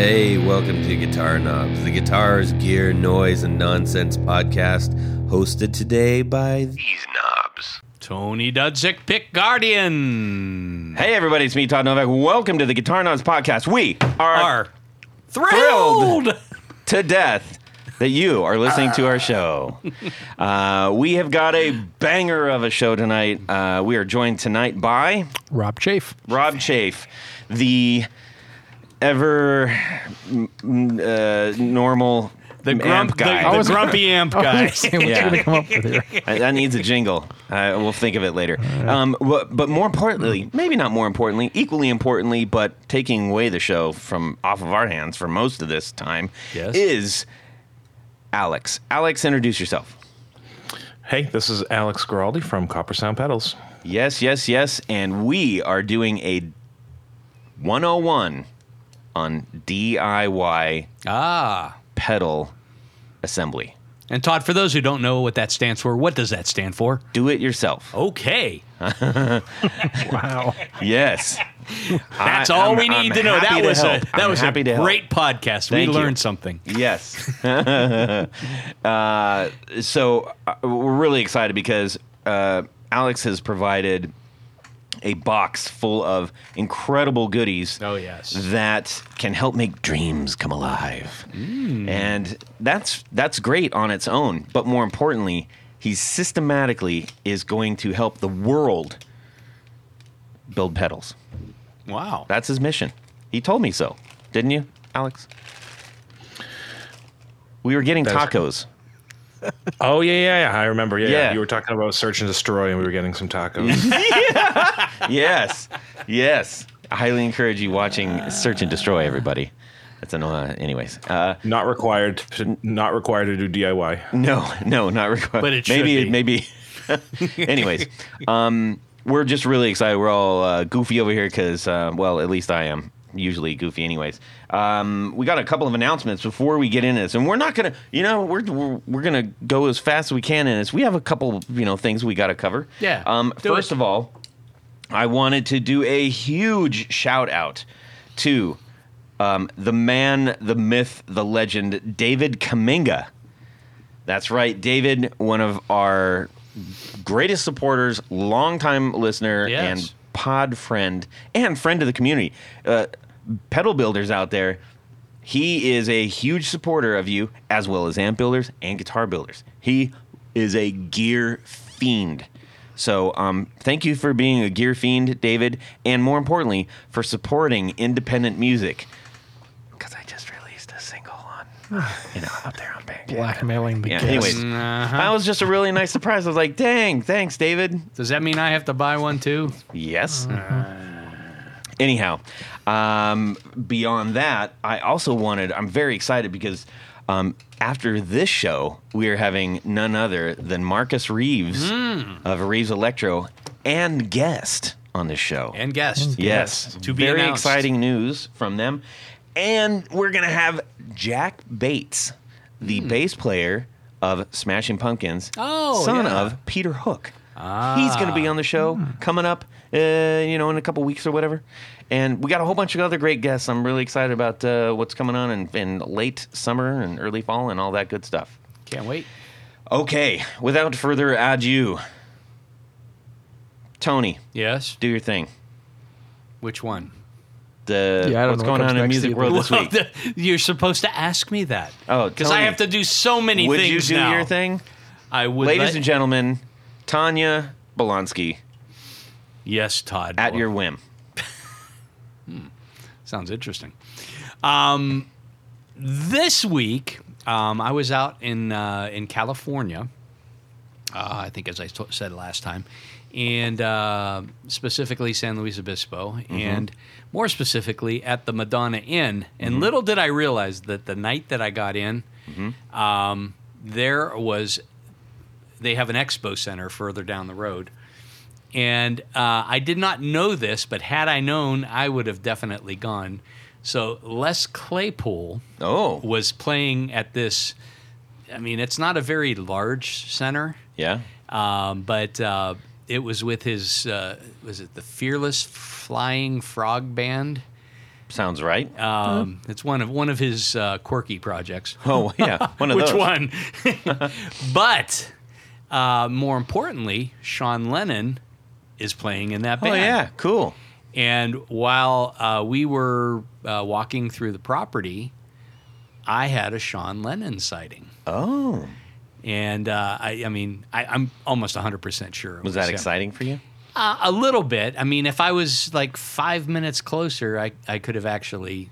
Hey, welcome to Guitar Knobs, the guitars, gear, noise, and nonsense podcast, hosted today by these knobs. Tony Dudzik, Pick Guardian. Hey everybody, it's me, Todd Novak. Welcome to the Guitar Knobs Podcast. We are Are thrilled. Thrilled. to death that you are listening to our show. Uh, we have got a banger of a show tonight. Uh, we are joined tonight by Rob Chafe. Rob Chafe, the ever uh, normal The, grump, amp guy. the, the was- grumpy amp guy. was saying, what's Yeah. going to come up with? That needs a jingle. Uh, we'll think of it later. Um, but, but more importantly, maybe not more importantly, equally importantly, but taking away the show from off of our hands for most of this time Yes. is Alex. Alex, introduce yourself. Hey, this is Alex Guaraldi from Coppersound Pedals. Yes, yes, yes. And we are doing a 101 on DIY ah. pedal assembly. And Todd, for those who don't know what that stands for, what does that stand for? Do it yourself. Okay. Wow. Yes. That's I- all I'm- we need I'm to know. That to was a that I'm was happy a to help. great podcast. Thank we you. learned something. Yes. uh, so uh, we're really excited because uh, Alex has provided a box full of incredible goodies. Oh, yes. That can help make dreams come alive. Mm. And that's that's great on its own, but more importantly, he systematically is going to help the world build pedals. Wow. That's his mission. He told me so. Didn't you, Alex? We were getting That is tacos. Oh yeah, yeah, yeah. I remember. Yeah, Yeah. you were talking about search and destroy, and we were getting some tacos. yes, yes. I highly encourage you watching Search and Destroy. Everybody. That's an. Uh, anyways, uh, not required. To, not required to do DIY. no, no, not required. But it should maybe, be. maybe. anyways, um, we're just really excited. We're all uh, goofy over here because, uh, well, at least I am usually goofy. Anyways, um, we got a couple of announcements before we get into this, and we're not gonna, you know, we're we're, we're gonna go as fast as we can in this. We have a couple, you know, things we got to cover. Yeah, Um, first it. of all, I wanted to do a huge shout out to um, the man, the myth, the legend, David Kaminga. That's right, David, one of our greatest supporters, longtime listener, Yes. and pod friend, and friend of the community. Uh, pedal builders out there, he is a huge supporter of you, as well as amp builders and guitar builders. He is a gear fiend. So, um, thank you for being a gear fiend, David, and more importantly, for supporting independent music. Because I just released a single on, you know, out there on Bandcamp. Blackmailing the Yeah. guests. Anyways, Uh-huh. that was just a really nice surprise. I was like, "Dang, thanks, David." Does that mean I have to buy one too? Yes. Anyhow, um, beyond that, I also wanted. I'm very excited because um, after this show, we are having none other than Marcus Reeves of Reeves Electro and guest on this show. And guest. Yes, To be very announced. exciting news from them, and we're gonna have Jack Bates, the bass player of Smashing Pumpkins, Oh, son yeah. of Peter Hook. He's gonna be on the show coming up, uh, you know, in a couple weeks or whatever. And we got a whole bunch of other great guests. I'm really excited about uh, what's coming on in, in late summer and early fall and all that good stuff. Can't wait. Okay, without further ado, Tony, Yes. do your thing. Which one? The Yeah, I don't what's know what going on in next music world this Well, week? the- you're supposed to ask me that. Oh, because I have to do so many Would things you do now. your thing, I would. ladies let- and gentlemen? Tanya Bolonsky Yes, Todd. at Well, your whim. Sounds interesting. Um, this week, um, I was out in uh, in California. Uh, I think, as I t- said last time, and uh, specifically San Luis Obispo, and more specifically at the Madonna Inn. And little did I realize that the night that I got in, um, there was they have an expo center further down the road. And uh, I did not know this, but had I known, I would have definitely gone. So Les Claypool Oh, was playing at this. I mean, it's not a very large center, yeah. um, but uh, it was with his. Uh, was it the Fearless Flying Frog Band? Sounds right. Um, It's one of one of his uh, quirky projects. oh yeah, one of Which one? but uh, more importantly, Sean Lennon is playing in that band. Oh band. yeah, cool. And while uh, we were uh, walking through the property, I had a Sean Lennon sighting. Oh, And uh, I, I mean, I, I'm almost 100% sure. it was that him. exciting for you? Uh, a little bit. I mean, if I was like five minutes closer, I, I could have actually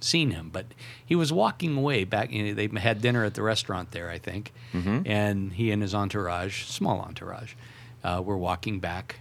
seen him. But he was walking away back. You know, they had dinner at the restaurant there, I think. And he and his entourage, small entourage, uh, were walking back,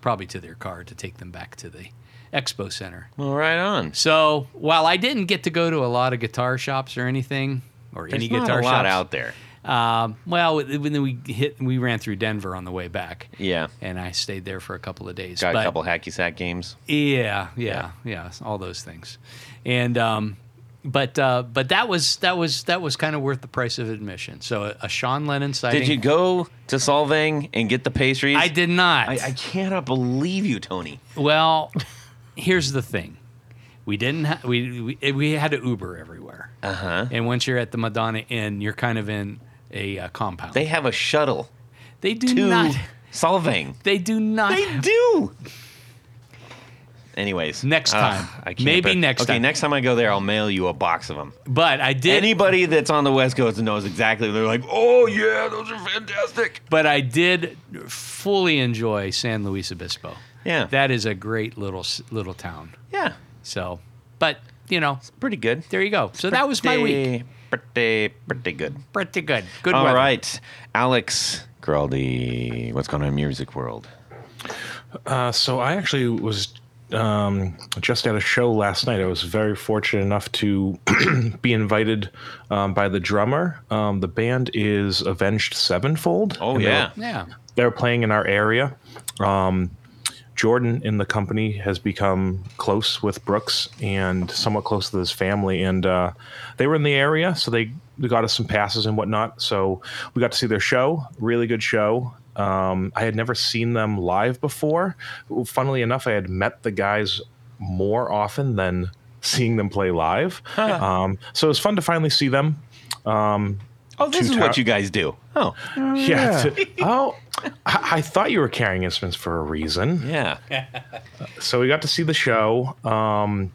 probably to their car to take them back to the expo center. Well, right on. So while I didn't get to go to a lot of guitar shops or anything, or There's any guitar a lot shops, out there. Um, well, when we hit, we ran through Denver on the way back. Yeah, And I stayed there for a couple of days. got But- a couple hacky sack games. Yeah, yeah, yeah, all those things. And um, but uh, but that was that was that was kind of worth the price of admission. So a, a Sean Lennon sighting. Did you go to Solvang and get the pastries? I did not. I, I cannot believe you, Tony. Well, here's the thing. We didn't. Ha- we, we we had to Uber everywhere. Uh huh. And once you're at the Madonna Inn, you're kind of in a uh, compound. They have a shuttle They do to not. Solvang. They do not. They do. Anyways, Next ugh, time. I can't, Maybe but- next okay, time. Okay, next time I go there, I'll mail you a box of them. but I did. Anybody that's on the West Coast knows exactly. They're like, oh yeah, those are fantastic. but I did fully enjoy San Luis Obispo. Yeah, That is a great little little town. yeah, So, but you know, pretty good. there you go. So that was my week. Pretty, pretty good. Pretty good. Good All weather. right, Alex Guaraldi, what's going on in music world? Uh, so I actually was um, just at a show last night. I was very fortunate enough to be invited um, by the drummer. Um, the band is Avenged Sevenfold. Oh and they're- yeah, Yeah. they're playing in our area. Um, Jordan in the company has become close with Brooks and somewhat close to his family, and uh, they were in the area, so they, they got us some passes and whatnot. So we got to see their show, really good show. Um, I had never seen them live before. Funnily enough, I had met the guys more often than seeing them play live. Um, so it was fun to finally see them. Um, Oh, this Two is what you guys do. Oh, yeah. to- oh, I, I thought you were carrying instruments for a reason. yeah. So we got to see the show. Um,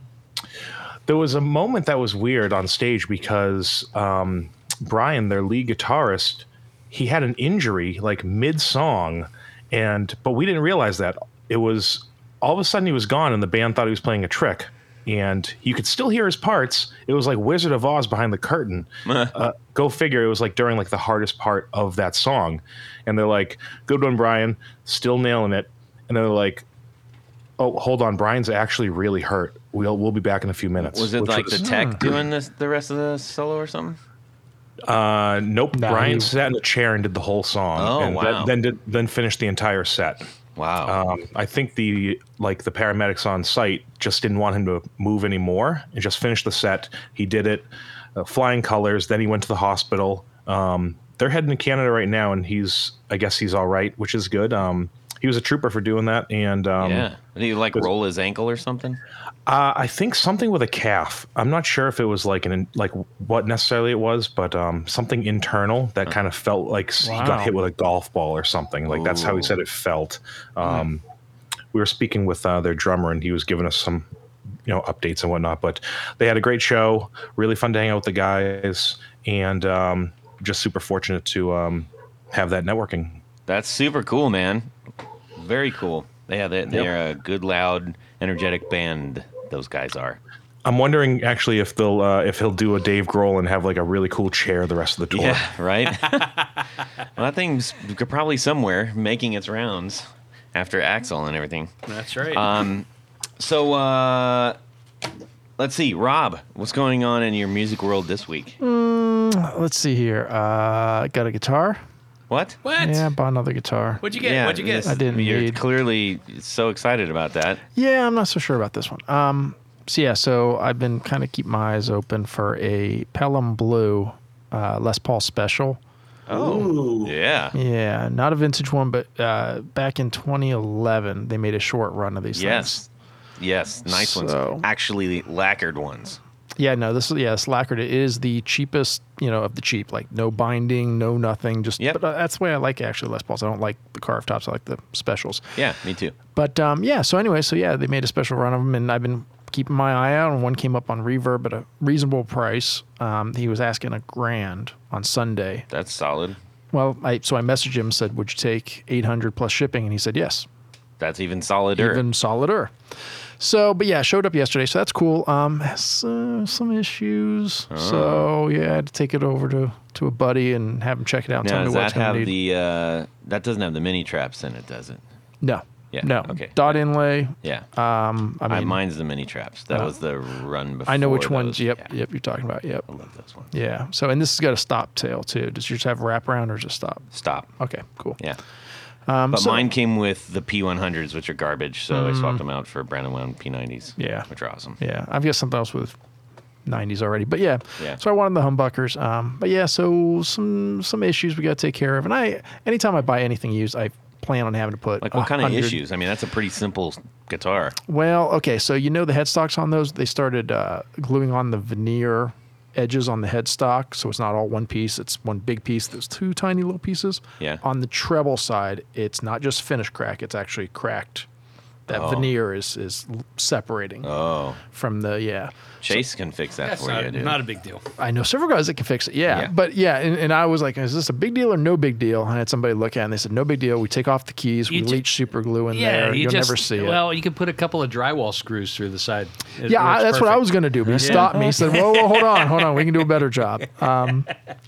there was a moment that was weird on stage because um, Brian, their lead guitarist, he had an injury like mid song, and but we didn't realize that it was all of a sudden he was gone, and the band thought he was playing a trick. And you could still hear his parts. It was like Wizard of Oz behind the curtain. uh, go figure. It was like during like the hardest part of that song, and they're like, "Good one, Brian, still nailing it." And they're like, "Oh, hold on, Brian's actually really hurt. We'll we'll be back in a few minutes." Was it which like the was- tech doing this the rest of the solo or something? Uh, nope. No, Brian he- sat in a chair and did the whole song. Oh, and wow. Then then, did, then finished the entire set. Wow. Um, I think the like the paramedics on site just didn't want him to move anymore and just finished the set. He did it, uh, flying colors. Then he went to the hospital. Um, they're heading to Canada right now, and he's I guess he's all right, which is good. Um, he was a trooper for doing that, and um, yeah. Did he like was- roll his ankle or something? uh, I think something with a calf. I'm not sure if it was like an like what necessarily it was, but um, something internal that kind of felt like s he got hit with a golf ball or something. Like that's how he said it felt. Um, We were speaking with uh, their drummer, and he was giving us some you know updates and whatnot. But they had a great show, really fun to hang out with the guys, and um, just super fortunate to um, have that networking. That's super cool, man. Very cool. Yeah, they, they're a good, loud, energetic band. Those guys are. I'm wondering actually if they'll uh, if he'll do a Dave Grohl and have like a really cool chair the rest of the tour. Yeah, right. well, that thing's probably somewhere making its rounds after Axl and everything. That's right. Um, so uh, let's see, Rob, what's going on in your music world this week? Let's see here. Uh, got a guitar. What? what? Yeah, bought another guitar. What'd you get? What'd you get? I didn't You're need- clearly so excited about that. Yeah, I'm not so sure about this one. Um, so yeah, so I've been kind of keeping my eyes open for a Pelham Blue uh, Les Paul Special. Oh, yeah. Yeah, not a vintage one, but uh, back in 2011, they made a short run of these Yes. things. Yes, nice So- ones. Actually, lacquered ones. Yeah, no, this is yeah. It is the cheapest, you know, of the cheap. Like no binding, no nothing. Just Yep. but uh, that's the way I like actually Les Pauls. I don't like the carved tops. I like the specials. Yeah, me too. But um, yeah, so anyway, so yeah, they made a special run of them, and I've been keeping my eye out. And one came up on Reverb at a reasonable price. Um, he was asking a grand on Sunday. That's solid. Well, I so I messaged him and said, "Would you take 800 plus shipping?" And he said, "Yes." That's even solider. even solider. So, but yeah, showed up yesterday, so that's cool. Um, has, uh, some issues, Oh. so yeah, I had to take it over to to a buddy and have him check it out. And now, tell me does that have the? Uh, that doesn't have the mini traps in it, does it? no, Yeah, no, okay. dot inlay. Yeah. Um, I I mean, mine's the mini traps. That uh, was the run before. I know which those. ones. Yep, Yeah, yep, you're talking about. Yep, I love those ones. yeah. So, and this has got a stop tail too. Does yours have wraparound or just stop? Stop. Okay, cool. Yeah. Um, But so- mine came with the P100s, which are garbage, so I swapped them out for Brandonwound P90s. Mm. Yeah. which are awesome. Yeah, I've got something else with 90s already, but yeah. Yeah. So I wanted the humbuckers. Um, but yeah, so some some issues we got to take care of, and I anytime I buy anything used, I plan on having to put Like what kind of issues? I mean, that's a pretty simple guitar. Well, okay, so you know the headstocks on those, they started uh, gluing on the veneer edges on the headstock, so it's not all one piece. It's one big piece. There's two tiny little pieces. Yeah. On the treble side, it's not just finish crack; it's actually cracked. That Oh. veneer is is separating Oh, from the yeah. Chase can fix that That's for not, you, dude. not a big deal. I know several guys that can fix it. Yeah, Yeah. but yeah, and, and I was like, "Is this a big deal or no big deal?" I had somebody look at, it and they said, "No big deal. We take off the keys, we You ju- leach super glue in Yeah, there. you You'll just, never see it." Well, you can put a couple of drywall screws through the side. It yeah, I, works that's what I was going to do, but he stopped me. He said, "Whoa, whoa, hold on, hold on. We can do a better job." Um,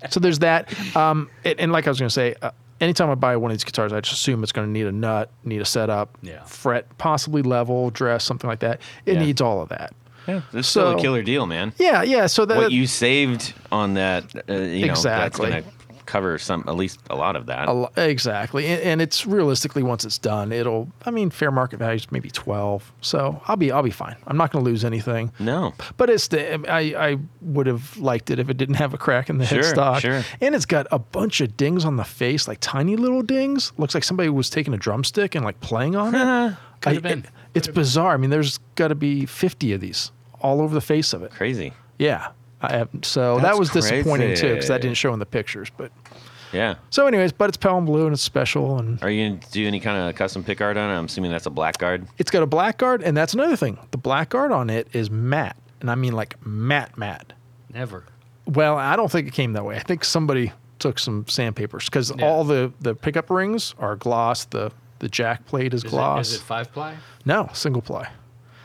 so there's that. Um, and, and like I was going to say, uh, anytime I buy one of these guitars, I just assume it's going to need a nut, need a setup, Yeah. fret, possibly level, dress, something like that. It Yeah. needs all of that. yeah, this is still a killer deal, man. Yeah, yeah. So that What you saved on that, uh, you know, Exactly. that's going to cover some, at least a lot of that. A lo- exactly, and, and it's realistically once it's done, it'll. I mean, fair market value is maybe twelve, so I'll be I'll be fine. I'm not going to lose anything. No. But it's the I I would have liked it if it didn't have a crack in the Sure, headstock. sure. And it's got a bunch of dings on the face, like tiny little dings. Looks like somebody was taking a drumstick and like playing on it. Could I- have been. it- it's bizarre. I mean, there's got to be fifty of these all over the face of it. Crazy. Yeah. I have, so that That's was disappointing too because that didn't show in the pictures. But Yeah. so, anyways, but it's Pelham Blue and it's special and Are you going to do any kind of custom pick art on it? I'm assuming that's a black guard. It's got a black guard, and that's another thing. The black guard on it is matte, and I mean like matte, matte. Never. Well, I don't think it came that way. I think somebody took some sandpapers because Yeah. all the the pickup rings are gloss. The the jack plate is, Is gloss. It, is it five ply? no, single ply.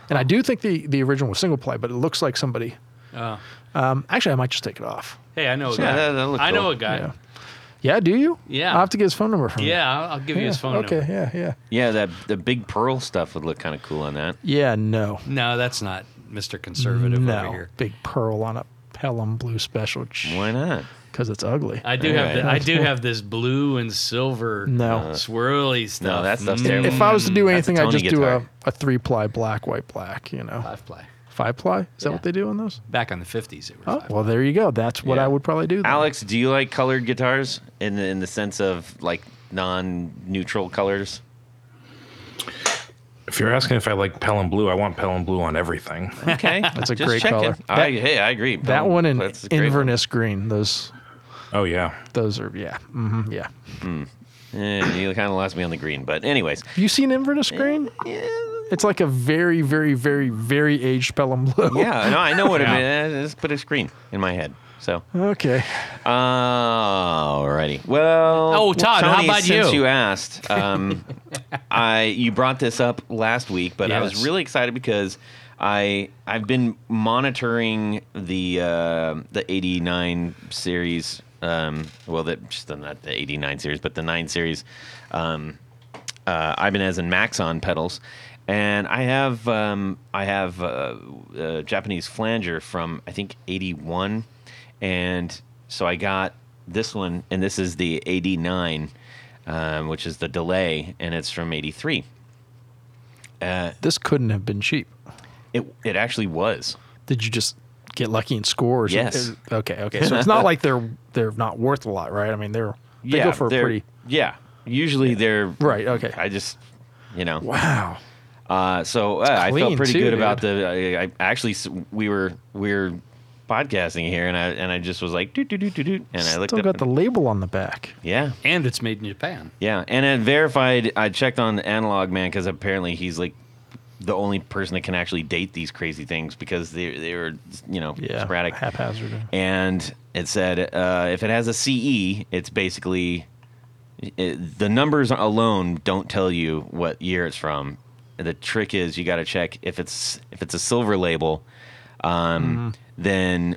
And I do think the the original was single ply, but it looks like somebody. Oh. Um, actually, I might just take it off. Hey, I know a Yeah, guy. that- that looked I know a guy. Yeah. Yeah, do you? Yeah. I'll have to get his phone number from. Yeah, I'll, I'll give you his phone number. okay, number. yeah, yeah. Yeah, that the big pearl stuff would look kind of cool on that. Yeah, no. No, that's not Mr. Conservative no. over here. No, big pearl on a Pelham blue special Why not? because it's ugly. I do have Anyway. the, I do have this blue and silver No. uh, swirly stuff. No, that stuff's Mm, terrible. if I was to do That's a anything, I'd Tony just do a, guitar. a three ply black, white, black, you know. five ply. Five ply? Is that Yeah. what they do on those? Back on the fifties, it was. Oh, five well, there you go. That's what Yeah. I would probably do. then. Alex, do you like colored guitars in the, in the sense of like non-neutral colors? If you're asking if I like Pelham Blue, I want Pelham Blue on everything. Okay, That's a just great color. I, That- hey, I agree. that Pelham- one and that's a great one. Inverness green. Those, Oh yeah, those are yeah, hmm yeah. Eh, you kind of lost me on the green, but anyways, Have you seen Inverness green? It's like a very, very, very, very aged Pelham blue. yeah, no, I know what Yeah. it is. Just put a screen in my head. So, Okay. alrighty. Well, Oh, Todd, how Tony, about since you? you asked, um, I you brought this up last week, but I was really excited because I I've been monitoring the uh, the '89 series. Um, well, that just not the '89 series, but the nine series. Um, uh, Ibanez and Maxon pedals, and I have um, I have uh, a Japanese flanger from I think '81, and so I got this one, and this is the AD9, um, which is the delay, and it's from '83. Uh, This couldn't have been cheap. it it actually was. Did you just get lucky and score? Or Yes. something? Okay. Okay. So it's not like they're they're not worth a lot, right? I mean, they're they yeah, go for a pretty yeah. Usually they're right. Okay. I just you know Wow. Uh, so uh, I felt pretty too, good about dude. the. I, I actually we were we were podcasting here, and I and I just was like doot doot doot doot, doot, and I looked Still up. got the label on the back. yeah, And it's made in Japan. yeah, and it verified. I checked on Analog Man because apparently he's like the only person that can actually date these crazy things because they they were you know Yeah, sporadic haphazard. and it said uh, if it has a CE, it's basically it, the numbers alone don't tell you what year it's from. The trick is you got to check if it's if it's a silver label, um, then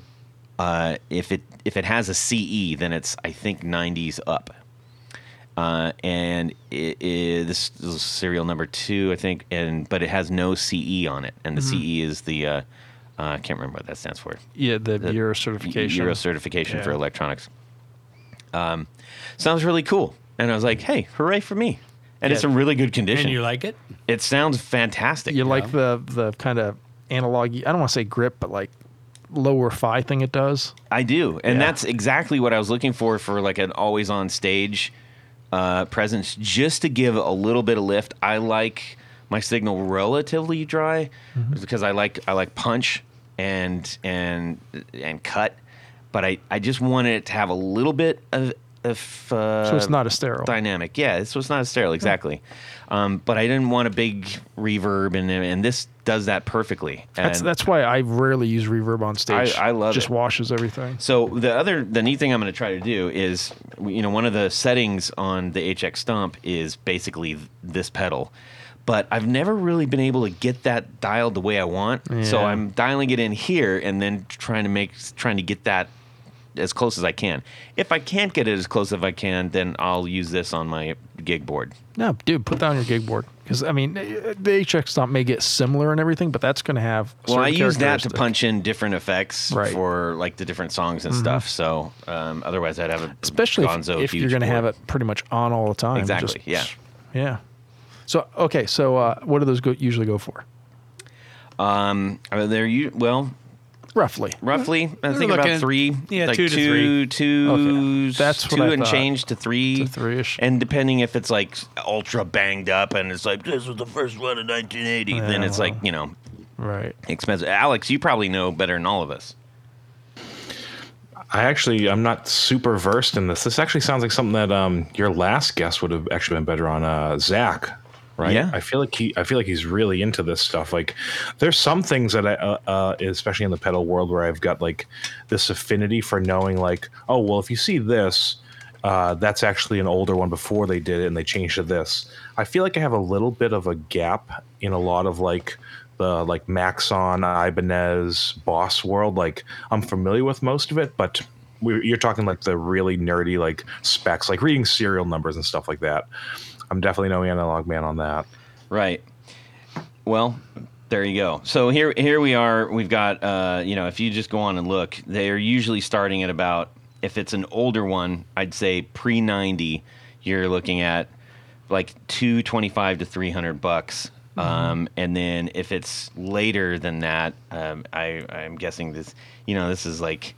uh, if it if it has a CE, then it's I think 90s up. Uh, and it, it, this is serial number two, I think, and but it has no CE on it, and the CE is the uh, uh, I can't remember what that stands for. Yeah, the, The Euro certification. Euro certification for electronics. Um, sounds really cool, and I was like, "Hey, hooray for me!" And it's in really good condition. And you like it? it sounds fantastic. You like the the kind of analog? I don't want to say grip, but like lower fi thing it does. I do, and Yeah. that's exactly what I was looking for for like an always on stage uh, presence, just to give a little bit of lift. I like my signal relatively dry Mm-hmm. because I like I like punch and and and cut, but I I just wanted it to have a little bit of of uh, So it's not a sterile. dynamic. Yeah, so it's not a sterile exactly. Um, but I didn't want a big reverb, and and this does that perfectly. That's And- that's why I rarely use reverb on stage. I love Just it. washes everything. So the other, the neat thing I'm going to try to do is, you know, one of the settings on the HX Stomp is basically this pedal, but I've never really been able to get that dialed the way I want. So I'm dialing it in here and then trying to make, trying to get that as close as I can. If I can't get it as close as I can, then I'll use this on my gig board. No, dude, put that on your gig board because I mean the HX stomp may get similar and everything, but that's going to have. Well, I use that to punch in different effects Right. Mm-hmm. for like the different songs and stuff. So um, otherwise, I'd have a especially if, gonzo if you're going to have it pretty much on all the time. Exactly, yeah. Yeah. So okay, so uh, what do those go, usually go for? Um, are there you well Roughly. roughly? I We're think about looking- three. yeah, like two to two, two, Okay. That's what two I and thought. change to three, To three-ish. and depending if it's like ultra banged up and it's like this was the first one in 1980, then Yeah, it's well. like you know Right. expensive. Alex, you probably know better than all of us. I actually, I'm not super versed in this. This actually sounds like something that um, your last guest would have actually been better on. Uh, Zach, right? Yeah. I feel like he, I feel like he's really into this stuff. Like, there's some things that I, uh, uh, especially in the pedal world, where I've got like this affinity for knowing, like, oh, well, if you see this, uh, that's actually an older one before they did it and they changed to this. I feel like I have a little bit of a gap in a lot of like the like Maxon, Ibanez, Boss world. Like I'm familiar with most of it, but we you're talking like the really nerdy like specs, like reading serial numbers and stuff like that. I'm definitely no analog man on that. Right. Well, there you go. So here here we are. We've got uh, you know, if you just go on and look, they're usually starting at about if it's an older one, I'd say pre 90, you're looking at like 225 to 300 bucks. Um, and then if it's later than that, um, I, I'm guessing this, you know, this is like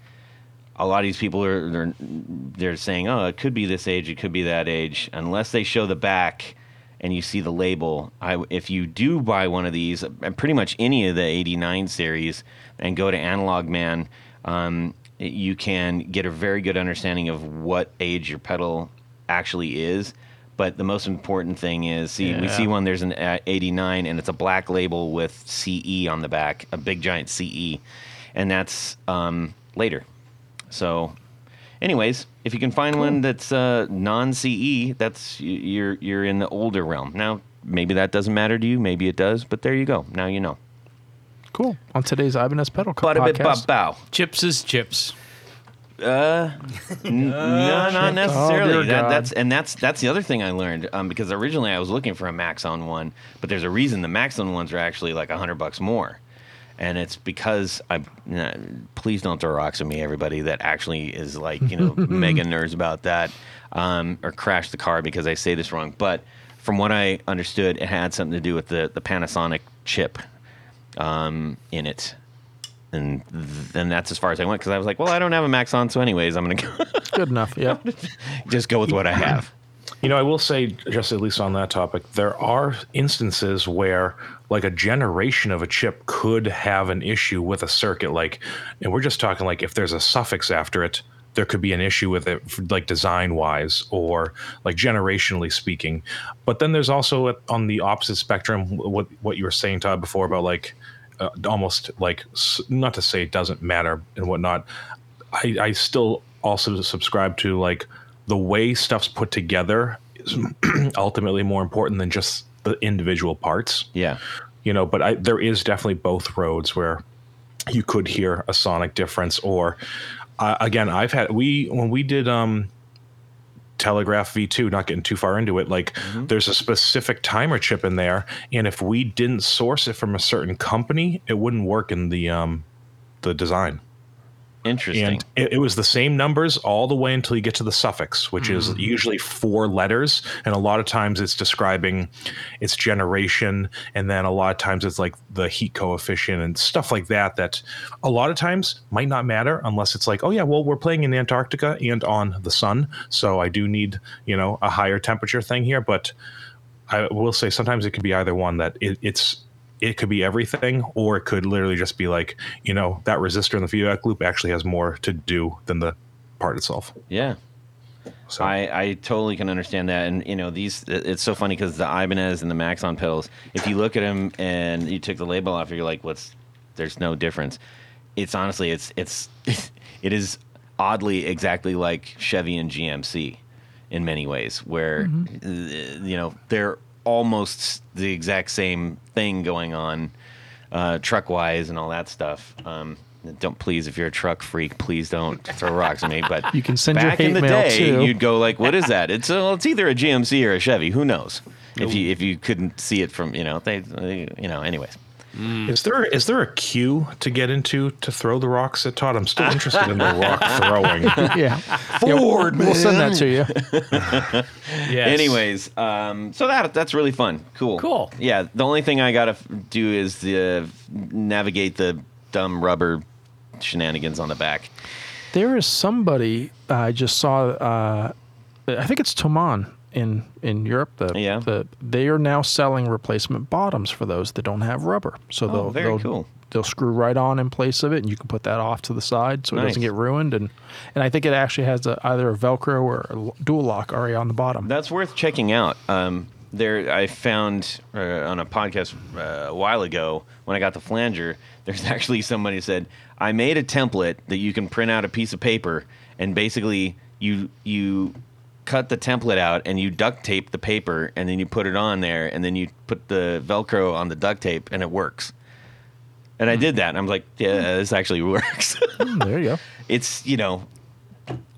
a lot of these people are they're, they're saying, oh, it could be this age, it could be that age, unless they show the back and you see the label. I, if you do buy one of these, and pretty much any of the '89 series, and go to Analog Man, um, you can get a very good understanding of what age your pedal actually is. But the most important thing is, see, we see one. There's an uh, AD9, and it's a black label with CE on the back, a big giant CE, and that's um, later. So, anyways, if you can find one that's uh, non-CE, that's you're you're in the older realm. Now, maybe that doesn't matter to you. Maybe it does. But there you go. Now you know. Cool. On today's Ibanez Pedal Co- Bada bit podcast. bow. Chips is chips. Uh, n- no, not necessarily. Oh, that, that's and that's that's the other thing I learned. Um, because originally I was looking for a Maxon one, but there's a reason the Maxon ones are actually like a hundred bucks more, and it's because I. nah, please don't throw rocks at me, everybody. That actually is like you know mega nerds about that, um, or crash the car because I say this wrong. But from what I understood, it had something to do with the the Panasonic chip, um, in it. And then that's as far as I went because I was like, well, I don't have a Maxon, so anyways, I'm gonna go Good enough. Yeah. just go with what I have. You know, I will say, just at least on that topic, there are instances where, like, a generation of a chip could have an issue with a circuit. Like, and we're just talking like if there's a suffix after it, there could be an issue with it, like design wise or like generationally speaking. But then there's also on the opposite spectrum what what you were saying, Todd, before about like uh, almost like not to say it doesn't matter and whatnot. I, I still also subscribe to like the way stuff's put together is ultimately more important than just the individual parts. Yeah. you know but I, there is definitely both roads where you could hear a sonic difference or uh, again i've had we when we did um telegraph v2 not getting too far into it like there's a specific timer chip in there and if we didn't source it from a certain company it wouldn't work in the um the design Interesting. and it, it was the same numbers all the way until you get to the suffix, which is hmm. usually four letters. And a lot of times it's describing its generation. And then a lot of times it's like the heat coefficient and stuff like that, that a lot of times might not matter unless it's like, oh, yeah, well, we're playing in Antarctica and on the sun. So I do need, you know, a higher temperature thing here. But I will say sometimes it could be either one that it, it's it could be everything, or it could literally just be like, you know, that resistor in the feedback loop actually has more to do than the part itself. yeah. So I, I totally can understand that, and you know these. It's so funny because the Ibanez and the Maxon pedals. If you look at them and you took the label off, you're like, "What's?" There's no difference. It's honestly, it's it's it is oddly exactly like Chevy and GMC in many ways, where uh, you know they're almost the exact same thing going on, uh, truck wise and all that stuff. Um, don't please, if you're a truck freak, please don't throw rocks at me. But You can send your back in the mail, day, too. you'd go like, "What is that?" It's uh, it's either a GMC or a Chevy. Who knows? If you if you couldn't see it from you know they, they you know anyways. Is there is there a queue to get into to throw the rocks at Todd? I'm still interested in the rock throwing. Yeah. Ford, We'll send that to you. Yes. Anyways, um, so that that's really fun. Cool. Cool. Yeah. The only thing I gotta f- do is uh, navigate the dumb rubber shenanigans on the back. There is somebody I just saw. Uh, I think it's Toman in in Europe. The, Yeah. the they are now selling replacement bottoms for those that don't have rubber. So they'll Oh, very they'll, cool. They'll screw right on in place of it, and you can put that off to the side so it doesn't get ruined. And and I think it actually has a, either a Velcro or a dual lock already on the bottom. That's worth checking out. Um, there, I found uh, on a podcast uh, a while ago when I got the flanger. There's actually somebody who said I made a template that you can print out a piece of paper, and basically you you cut the template out and you duct tape the paper, and then you put it on there, and then you put the Velcro on the duct tape, and it works. And I did that, and I was like, "Yeah, this actually works." Mm, there you go. it's you know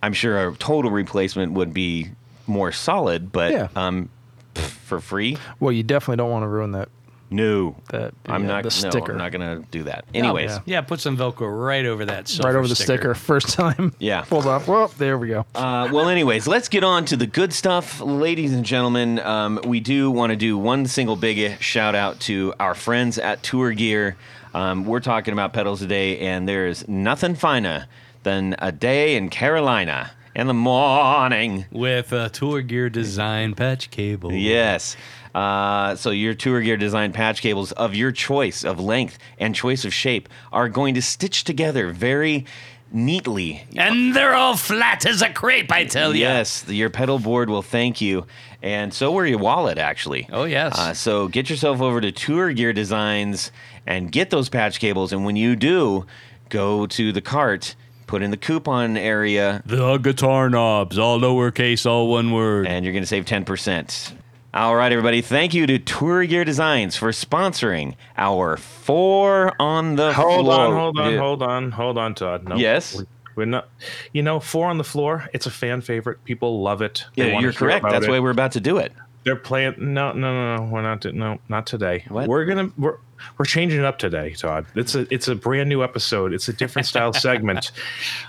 i'm sure a total replacement would be more solid but Yeah. um pff, for free Well, you definitely don't want to ruin that no that i'm yeah, not the no, i'm not gonna do that anyways yeah. Yeah, put some Velcro right over that. right over the sticker. First time. Yeah. Pulled off. Well, there we go. Uh, well, anyways, let's get on to the good stuff, ladies and gentlemen. Um, we do want to do one single big shout out to our friends at Tour Gear. Um, we're talking about pedals today, and there is nothing finer than a day in Carolina in the morning. with a tour gear design patch cable. Yes. Uh, so your tour gear design patch cables of your choice of length and choice of shape are going to stitch together very neatly. and they're all flat as a crepe. I tell you. Yes, your pedal board will thank you, and so will your wallet. Actually. Oh, yes. Uh, so get yourself over to Tour Gear Designs and get those patch cables. And when you do, go to the cart, put in the coupon area, The guitar knobs, all lowercase, all one word. and you're going to save 10%. All right, everybody. Thank you to Tour Gear Designs for sponsoring our four on the Floor. Hold floor. on, hold on, Yeah. hold on, hold on, Todd. No, Yes? we're, we're not. You know, four on the floor. It's a fan favorite. People love it. They Yeah, you're correct. That's it. why we're about to do it. They're playing. No, no, no, no. We're not. do- No, not today. What? We're gonna. We're we're changing it up today, Todd. It's a it's a brand new episode. It's a different style segment.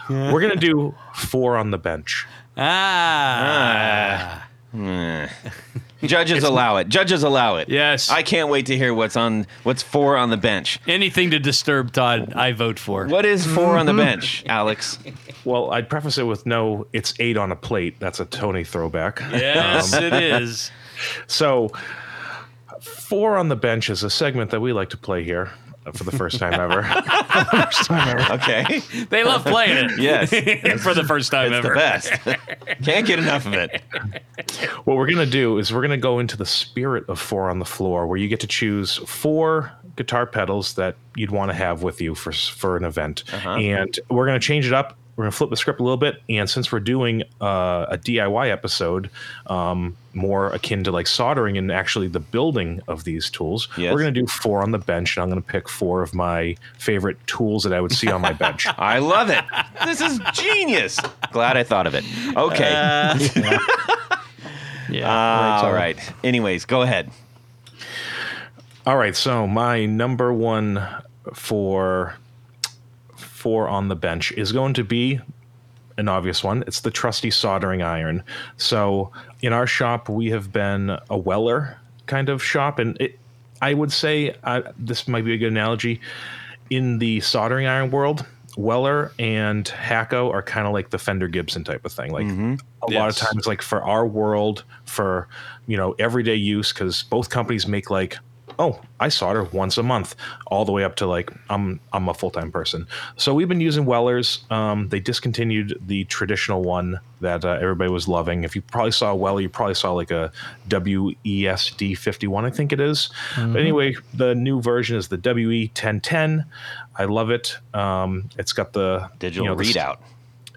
We're gonna do four on the bench. Ah. Judges allow it. Judges allow it. Yes. I can't wait to hear what's on what's four on the bench. Anything to disturb Todd, I vote for. What is 4 on the bench, Alex? Well, I'd preface it with no, it's eight on a plate. That's a Tony throwback. Yes, um, it is. So, four on the bench is a segment that we like to play here for the first time ever. Okay. They love playing it. Yes. for the first time It's the best. Can't get enough of it. what we're going to do is we're going to go into the spirit of four on the floor, where you get to choose four guitar pedals that you'd want to have with you for for an event, uh-huh. and we're going to change it up. We're going to flip the script a little bit, and since we're doing uh, a DIY episode, um, more akin to like soldering and actually the building of these tools, Yes. we're going to do four on the bench, and I'm going to pick four of my favorite tools that I would see on my bench. I love it. This is genius. Glad I thought of it. Okay. Yeah. All right. Anyways, go ahead. All right, so my number one for four on the bench is going to be an obvious one. It's the trusty soldering iron. So in our shop, we have been a Weller kind of shop, and it, I would say uh, this might be a good analogy. In the soldering iron world, Weller and Hakko are kind of like the Fender Gibson type of thing. Like a lot of times, like for our world, for you know everyday use, because both companies make like oh, I solder once a month, all the way up to like I'm I'm a full time person. So we've been using Wellers. Um, they discontinued the traditional one that uh, everybody was loving. If you probably saw a Weller, you probably saw like a WESD 51, I think it is. But anyway, the new version is the WE 1010. I love it. Um, it's got the Digital you know, the readout.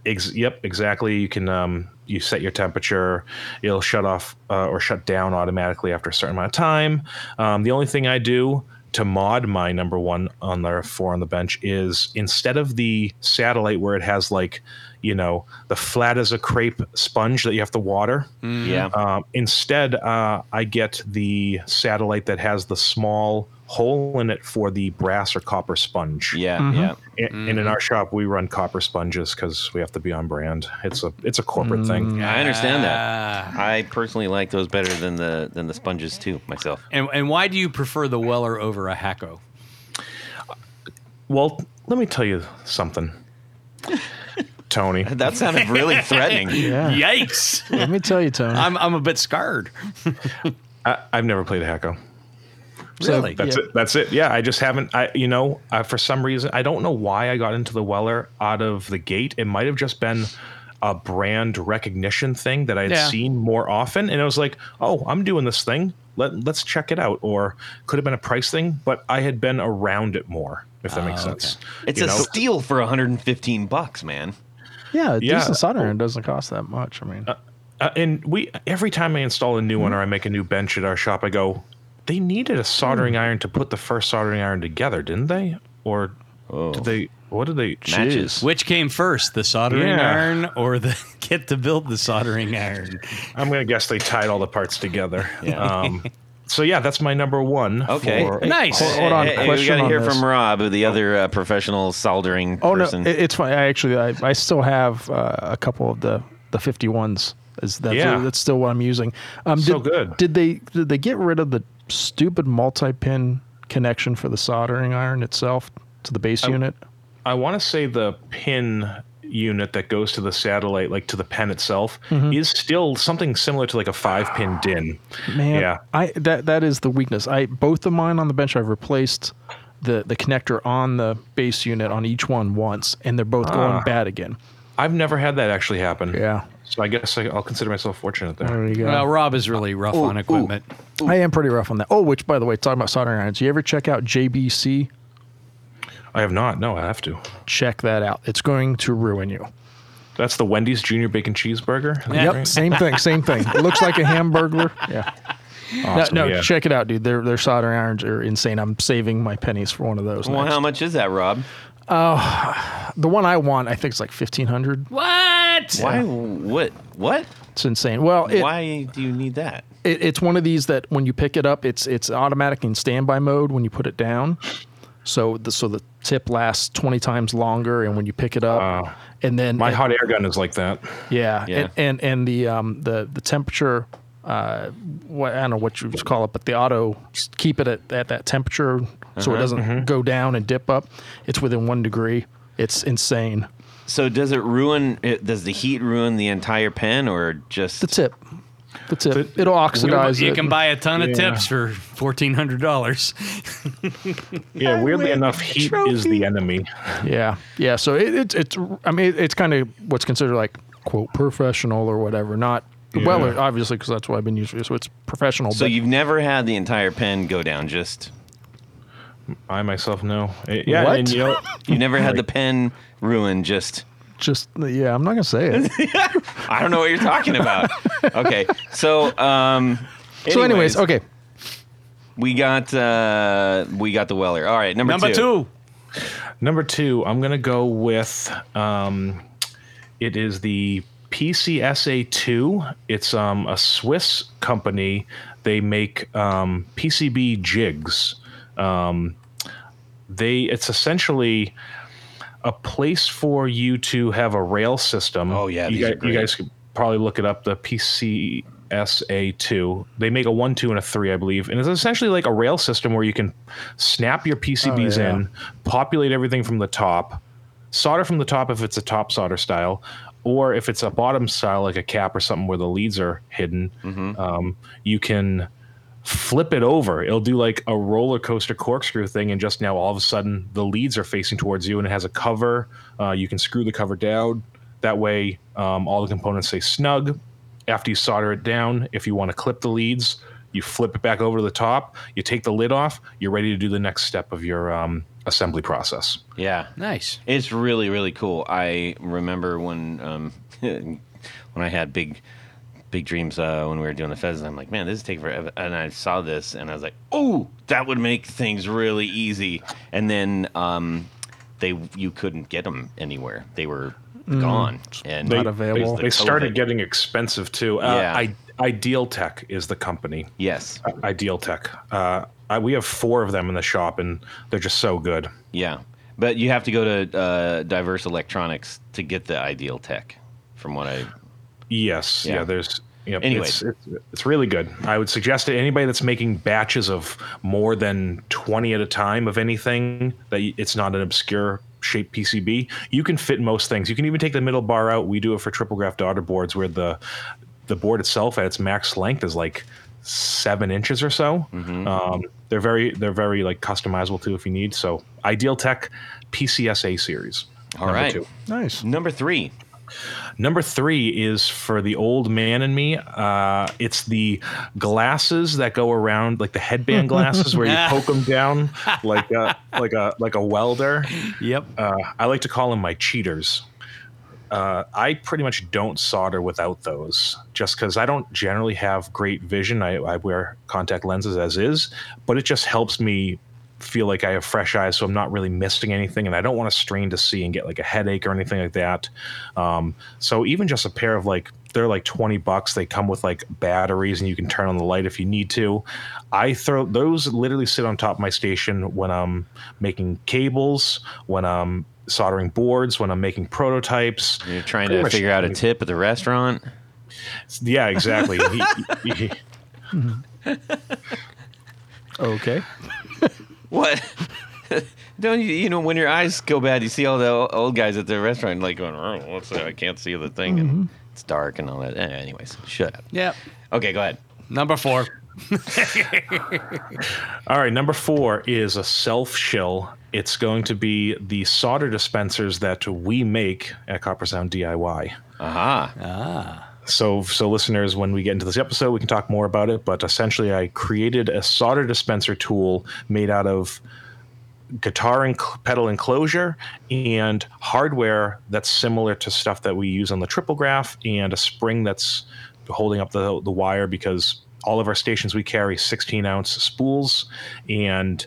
Ex- yep, exactly. You can um, you set your temperature. It'll shut off uh, or shut down automatically after a certain amount of time. Um, the only thing I do to mod my number one on the four on the bench is instead of the satellite where it has like you know the flat as a crepe sponge that you have to water. Yeah. Um, instead, uh, I get the satellite that has the small hole in it for the brass or copper sponge. yeah. Yeah. And, and in our shop, we run copper sponges because we have to be on brand. It's a it's a corporate thing. I understand that. Ah. I personally like those better than the than the sponges too myself. And, and why do you prefer the Weller over a Hakko? Well, let me tell you something, Tony. That sounded really threatening. Yeah. Yikes! Let me tell you, Tony. I'm, I'm a bit scarred. I, I've never played a Hakko. Really? That's Yeah. it. That's it. Yeah, I just haven't. I you know, uh, for some reason, I don't know why I got into the Weller out of the gate. It might have just been a brand recognition thing that I had Yeah. seen more often, and it was like, oh, I'm doing this thing. Let let's check it out. Or could have been a price thing, but I had been around it more. If that makes okay. sense. It's You a know? steal for 115 bucks, man. Yeah, a Yeah. decent soldering iron doesn't cost that much. I mean, Uh, and we every time I install a new one or I make a new bench at our shop, I go, they needed a soldering iron to put the first soldering iron together, didn't they? Or did they? What did they? Matches. Which came first, the soldering Yeah. iron or the get to build the soldering iron? I'm gonna guess they tied all the parts together. Yeah. Um, so yeah, that's my number one. Okay. for- Nice. Hold- hold on, Hey, hey, we question got to hear this. from Rob, the other uh, professional soldering oh person. no, it, it's fine. I actually, I, I still have uh, a couple of the the 51s. Is that Yeah. that's still what I'm using? Um, So did, good. Did they did they get rid of the stupid multi-pin connection for the soldering iron itself to the base unit? I want to say the pin unit that goes to the satellite, like to the pen itself, Mm-hmm. is still something similar to like a five pin DIN. Man, Yeah. I that that is the weakness. I both of mine on the bench. I've replaced the the connector on the base unit on each one once, and they're both going Ah. bad again. I've never had that actually happen. Yeah, So I guess I, I'll consider myself fortunate there. there you go. Well, Rob is really rough on equipment. I am pretty rough on that. Oh, which by the way, talking about soldering irons, you ever check out JBC? I have not. No, I have to. Check that out. It's going to ruin you. That's the Wendy's Junior Bacon Cheeseburger. Yep, same thing, same thing. It looks like a hamburger. Yeah. Awesome, no, no, yeah. check it out, dude. Their their soldering irons are insane. I'm saving my pennies for one of those. well, next. how much is that, Rob? Uh, the one I want, I think, it's like fifteen hundred. What? Why? What? What? It's insane. Well, it, Why do you need that? it, it's one of these that when you pick it up, it's it's automatic in standby mode when you put it down. So the so the tip lasts twenty times longer, and when you pick it up, Wow. and then My and- hot air gun is like that. yeah, Yeah. And, and and the um the the temperature uh, what I don't know what you would call it, but the auto just keep it at, at that temperature so it doesn't go down and dip up. It's within one degree. It's insane. So does it ruin? It, does the heat ruin the entire pen, or just The tip, the tip, it'll oxidize You it. can buy a ton of Yeah. tips for fourteen hundred dollars. Yeah, weirdly enough, the heat is the enemy. Yeah, yeah. So it, it's it's I mean it's kind of what's considered like quote professional or whatever. Not well, obviously because that's what I've been using. It. So it's professional. So but you've never had the entire pen go down? Just I myself know. Eh, Yeah, What? and you know, you never had the pen ruin? Just just yeah, I'm not gonna say it. I don't know what you're talking about. okay, so um. so anyways, okay. we got uh we got the Weller. All right, number, Number two. Number two, I'm gonna go with um, it is the PCSA2. It's um, a Swiss company. They make um, PCB jigs. Um, they it's essentially a place for you to have a rail system. Oh, yeah, you these are guys, you guys could probably look it up. The PCSA2. They make a one, two, and a three, I believe, and it's essentially like a rail system where you can snap your PCBs Oh, yeah. in, populate everything from the top, solder from the top if it's a top solder style, or if it's a bottom style like a cap or something where the leads are hidden. Um, you can flip it over. It'll do like a roller coaster corkscrew thing, and just now all of a sudden the leads are facing towards you, and it has a cover. Uh, you can screw the cover down. That way, um, all the components stay snug. After you solder it down, if you want to clip the leads, you flip it back over to the top. You take the lid off. You're ready to do the next step of your um, assembly process. Yeah, Nice. It's really really cool. I remember when um, when I had big big dreams uh, when we were doing the feds. I'm like, man, this is taking forever. And I saw this and I was like, oh, that would make things really easy. And then um, they you couldn't get them anywhere. They were gone and Not available. the They started COVID. getting expensive too. Uh, Yeah. I, Ideal-tek is the company. yes, Ideal-tek. Uh, I, we have four of them in the shop, and they're just so good. yeah. But you have to go to uh, Diverse Electronics to get the Ideal-tek. From what I Yes. Yeah. Yeah. there's. Yep, Anyways. it's, it's, it's really good. I would suggest to anybody that's making batches of more than 20 at a time of anything that it's not an obscure shaped PCB. You can fit most things. You can even take the middle bar out. We do it for Triplegraph daughter boards where the the board itself at its max length is like seven inches or so. Um, they're very they're very like customizable too if you need. So Ideal-tek PCSA series. All number right. two. Nice. number three. Number three is for the old man and me. Uh, it's the glasses that go around, like the headband glasses, where you poke them down like a, like a like a welder. Yep. Uh, I like to call them my cheaters. Uh, I pretty much don't solder without those, just because I don't generally have great vision. I, I wear contact lenses as is, but it just helps me feel like I have fresh eyes, so I'm not really missing anything, and I don't want to strain to see and get like a headache or anything like that. Um, so even just a pair of like they're like 20 bucks. They come with like batteries, and you can turn on the light if you need to. I throw those literally sit on top of my station when I'm making cables, when I'm soldering boards, when I'm making prototypes. You're trying Pretty to figure out a tip at the restaurant. Yeah, exactly. He- he- Okay. What? Don't you? You know, when your eyes go bad, you see all the old guys at the restaurant like going, "Oh, what's that? I can't see the thing, and it's dark and all that." Eh, anyways, shut up. Yep. Okay, go ahead. Number four. All right, number four is a self shill. It's going to be the solder dispensers that we make at Coppersound DIY. Aha. So, so listeners, when we get into this episode, we can talk more about it. But essentially, I created a solder dispenser tool made out of guitar and pedal enclosure and hardware that's similar to stuff that we use on the Triplegraph and a spring that's holding up the the wire because all of our stations we carry 16 ounce spools and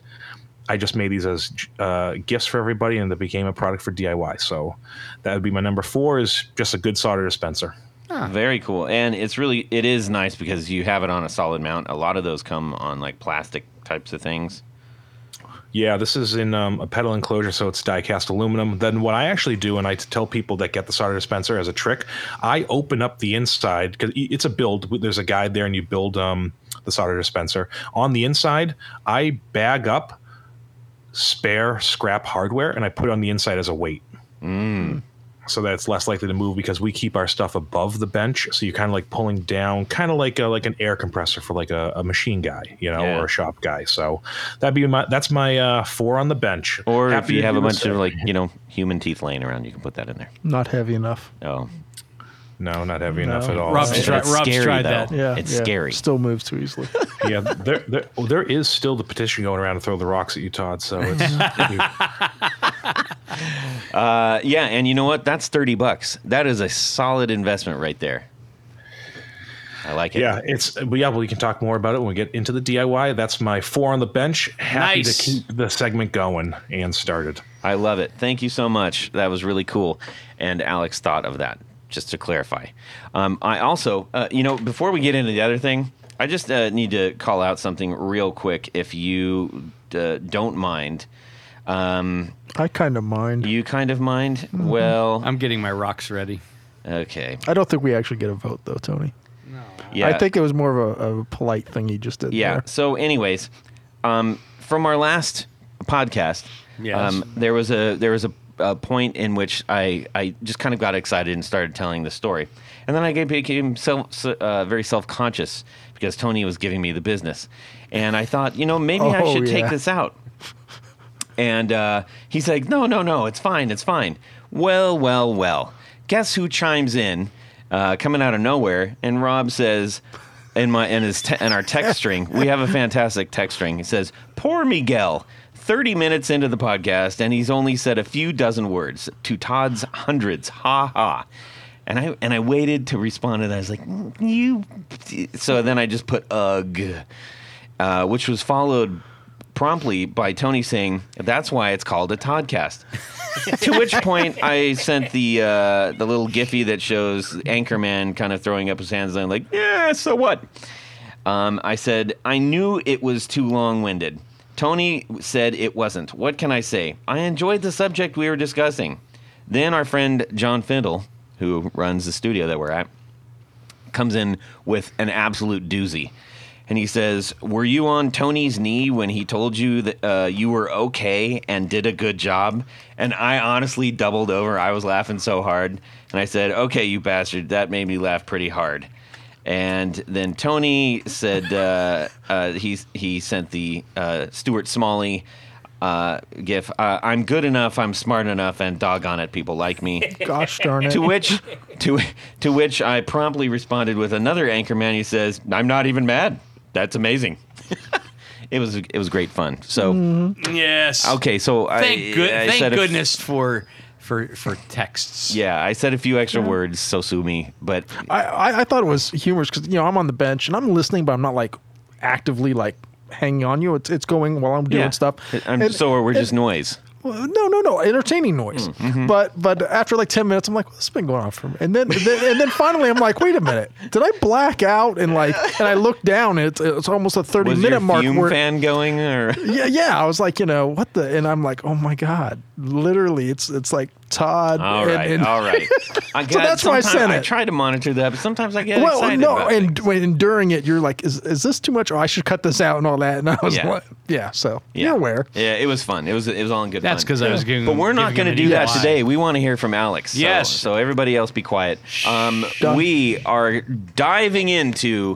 I just made these as uh, gifts for everybody and they became a product for DIY. So that would be my number four is just a good solder dispenser. Very cool, and it's really it is nice because you have it on a solid mount. A lot of those come on like plastic types of things. Yeah, this is in um, a pedal enclosure, so it's die cast aluminum. Then what I actually do, and I tell people that get the solder dispenser as a trick, I open up the inside because it's a build. There's a guide there, and you build um, the solder dispenser. On the inside, I bag up spare scrap hardware, and I put it on the inside as a weight. So that it's less likely to move because we keep our stuff above the bench. So you're kind of like pulling down, kind of like a, like an air compressor for like a, a machine guy, you know, Yeah. or a shop guy. So that'd be my that's my uh, four on the bench. Or if you have a bunch of like you know human teeth laying around, you can put that in there. Not heavy enough. Oh, no, not heavy enough No. at all. Rob's It's tried- Rob's scary, tried though. that. Yeah, It's yeah. scary. Still moves too easily. yeah, there, there, well, there is still the petition going around to throw the rocks at you, Todd. So it's Uh, yeah, and you know what? That's thirty bucks. That is a solid investment right there. I like it. yeah, it's but yeah. Well, we can talk more about it when we get into the DIY. That's my four on the bench. Happy Nice. to keep the segment going and started. I love it. Thank you so much. That was really cool. And Alex thought of that, just to clarify. Um, I also, uh, you know, before we get into the other thing, I just uh, need to call out something real quick, if you uh, don't mind. Um, I kind of mind. you kind of mind? Mm-hmm. Well, I'm getting my rocks ready. okay. I don't think we actually get a vote though, Tony. No. Yeah. I think it was more of a, a polite thing he just did. Yeah. there. So, anyways, um, from our last podcast, Yes. um, there was a there was a, a point in which I I just kind of got excited and started telling the story, and then I became self uh, very self conscious because Tony was giving me the business, and I thought, you know, maybe I Oh, should take this out. And uh, he's like, no, no, no, it's fine, it's fine. Well, well, well. Guess who chimes in, uh, coming out of nowhere? And Rob says, in my in his te- in our text string, we have a fantastic text string. He says, "Poor Miguel." 30 minutes into the podcast, and he's only said a few dozen words to Todd's hundreds. Ha ha. And I and I waited to respond, and I was like, "Mm, "You." So then I just put "ugh," uh, which was followed promptly by Tony saying, "That's why it's called a Toddcast." to which point I sent the uh, the little Giphy that shows Anchorman kind of throwing up his hands and like, "Yeah, so what?" Um, I said, "I knew it was too long winded." Tony said it wasn't. What can I say? I enjoyed the subject we were discussing. Then our friend John Findle, who runs the studio that we're at, comes in with an absolute doozy. And he says, Were you on Tony's knee when he told you that uh, you were okay and did a good job? And I honestly doubled over. I was laughing so hard. And I said, Okay, you bastard. That made me laugh pretty hard. And then Tony said uh, uh, he, he sent the uh, Stuart Smalley uh, gif uh, I'm good enough, I'm smart enough, and doggone it, people like me. Gosh darn it. To which, to to which I promptly responded with another anchorman. He says, "I'm not even mad. That's amazing." it was it was great fun. So Yes. okay, so Thank I, good. I Thank said a f- goodness for for for texts. yeah, I said a few extra words. So sue me, but I, I, I thought it was humorous because you know I'm on the bench and I'm listening, but I'm not like actively like hanging on you. It's it's going while I'm doing yeah, stuff. I'm, And- so we're just noise. Well, no, no, no, entertaining noise. Mm-hmm. But but after like ten minutes, I'm like, what's been going on for me? And then, then and then finally, I'm like, wait a minute, did I black out? And like, and I look down, and it's it's almost a thirty Was minute your mark fume where fan going or? yeah, yeah. I was like, you know, what the? And I'm like, oh my god, literally, it's it's like Todd. All and- right, and- all right. I So that's why I sometimes- sent I try to monitor that, but sometimes I get Well, excited. no, about and when during it, you're like, is is this too much? Or I should cut this out and all that. And I was Yeah. like, yeah. So Yeah. you're aware. Yeah, it was fun. It was it was all in good That's fun. because I was giving. But we're not going to do that today. We want to hear from Alex. So- Yes. So, everybody else be quiet. Um, we are diving into,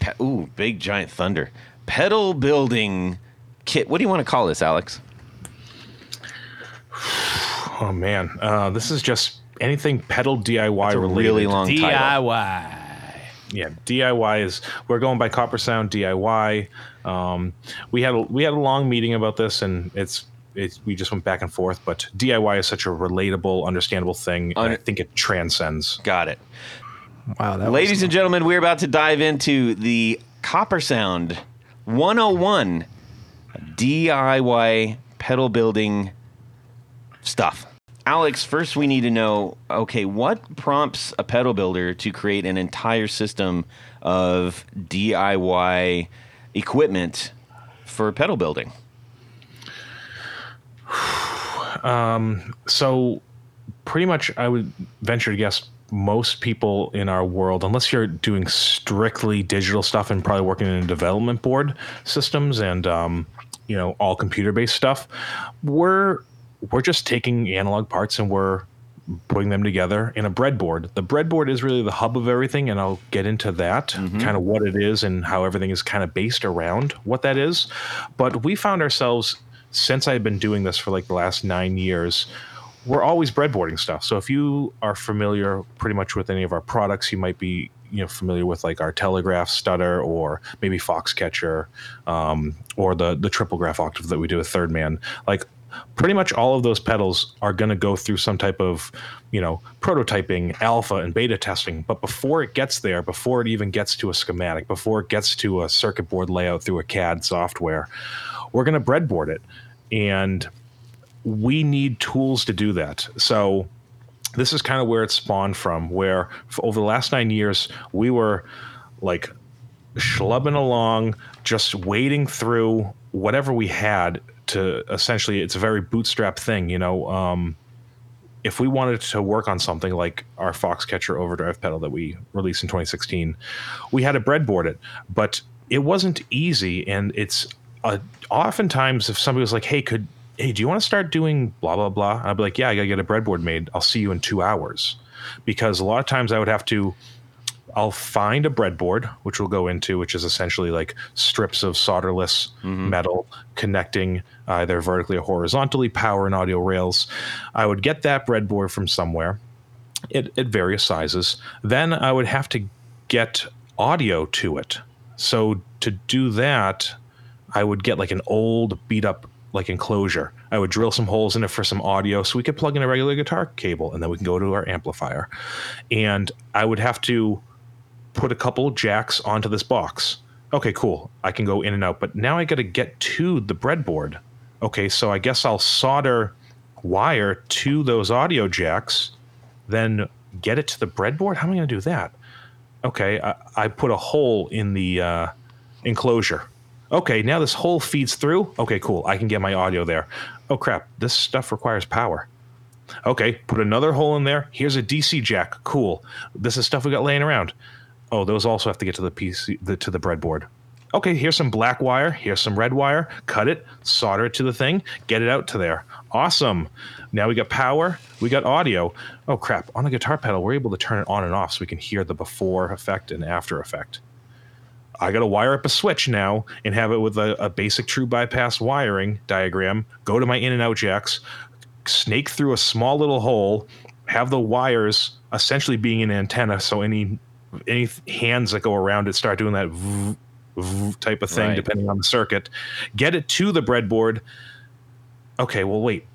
pe- ooh, big giant thunder. Pedal building kit. What do you want to call this, Alex? Oh man, uh, this is just anything pedal DIY It's a related. really long title. DIY. yeah diy is we're going by Coppersound diy um, we had a, we had a long meeting about this and it's it's we just went back and forth but diy is such a relatable understandable thing and i think it transcends Got it. Wow, that Ladies was, and gentlemen, we're about to dive into the Coppersound 101 DIY pedal building stuff. Alex, first we need to know okay, what prompts a pedal builder to create an entire system of DIY equipment for pedal building? Um, so pretty much, I would venture to guess most people in our world, unless you're doing strictly digital stuff and probably working in development board systems and um, you know all computer based stuff, we're we're just taking analog parts and we're putting them together in a breadboard. The breadboard is really the hub of everything, and I'll get into that kind of what it is and how everything is kind of based around what that is. But we found ourselves since I've been doing this for like the last nine years, we're always breadboarding stuff. So if you are familiar pretty much with any of our products, you might be you know familiar with like our telegraph stutter or maybe Foxcatcher um, or the the Triplegraph octave that we do with Third Man. Like pretty much all of those pedals are going to go through some type of you know prototyping alpha and beta testing. But before it gets there before it even gets to a schematic before it gets to a circuit board layout through a cad software we're going to breadboard it. And we need tools to do that. So this is kind of where it spawned from where over the last nine years we were like schlubbing along just wading through whatever we had to essentially it's a very bootstrap thing you know um, if we wanted to work on something like our Foxcatcher overdrive pedal that we released in 2016, we had to breadboard it, but it wasn't easy. And it's uh, oftentimes if somebody was like, "Hey, could hey, do you want to start doing blah blah blah?" I'd be like, "Yeah, I gotta get a breadboard made. I'll see you in two hours," because a lot of times I would have to. I'll find a breadboard, which we'll go into, which is essentially like strips of solderless mm-hmm. metal connecting either vertically or horizontally, power and audio rails. I would get that breadboard from somewhere at, at various sizes. Then I would have to get audio to it. So to do that, I would get like an old beat up like enclosure. I would drill some holes in it for some audio so we could plug in a regular guitar cable and then we can go to our amplifier. And I would have to put a couple jacks onto this box. Okay, cool. I can go in and out, but now I got to get to the breadboard. Okay, so I guess I'll solder wire to those audio jacks, then get it to the breadboard. How am I going to do that? Okay, I, I put a hole in the uh, enclosure. Okay, now this hole feeds through. Okay, cool. I can get my audio there. Oh crap, this stuff requires power. Okay, put another hole in there. Here's a DC jack. Cool. This is stuff we got laying around. Oh, those also have to get to the PC the, to the breadboard. Okay, here's some black wire. Here's some red wire. Cut it, solder it to the thing, get it out to there. Awesome. Now we got power. We got audio. Oh crap! On a guitar pedal, we're able to turn it on and off so we can hear the before effect and after effect. I got to wire up a switch now and have it with a, a basic true bypass wiring diagram. Go to my in and out jacks, snake through a small little hole, have the wires essentially being an antenna, so any any hands that go around it start doing that v- v- type of thing, Right. depending on the circuit. Get it to the breadboard. Okay, well, wait.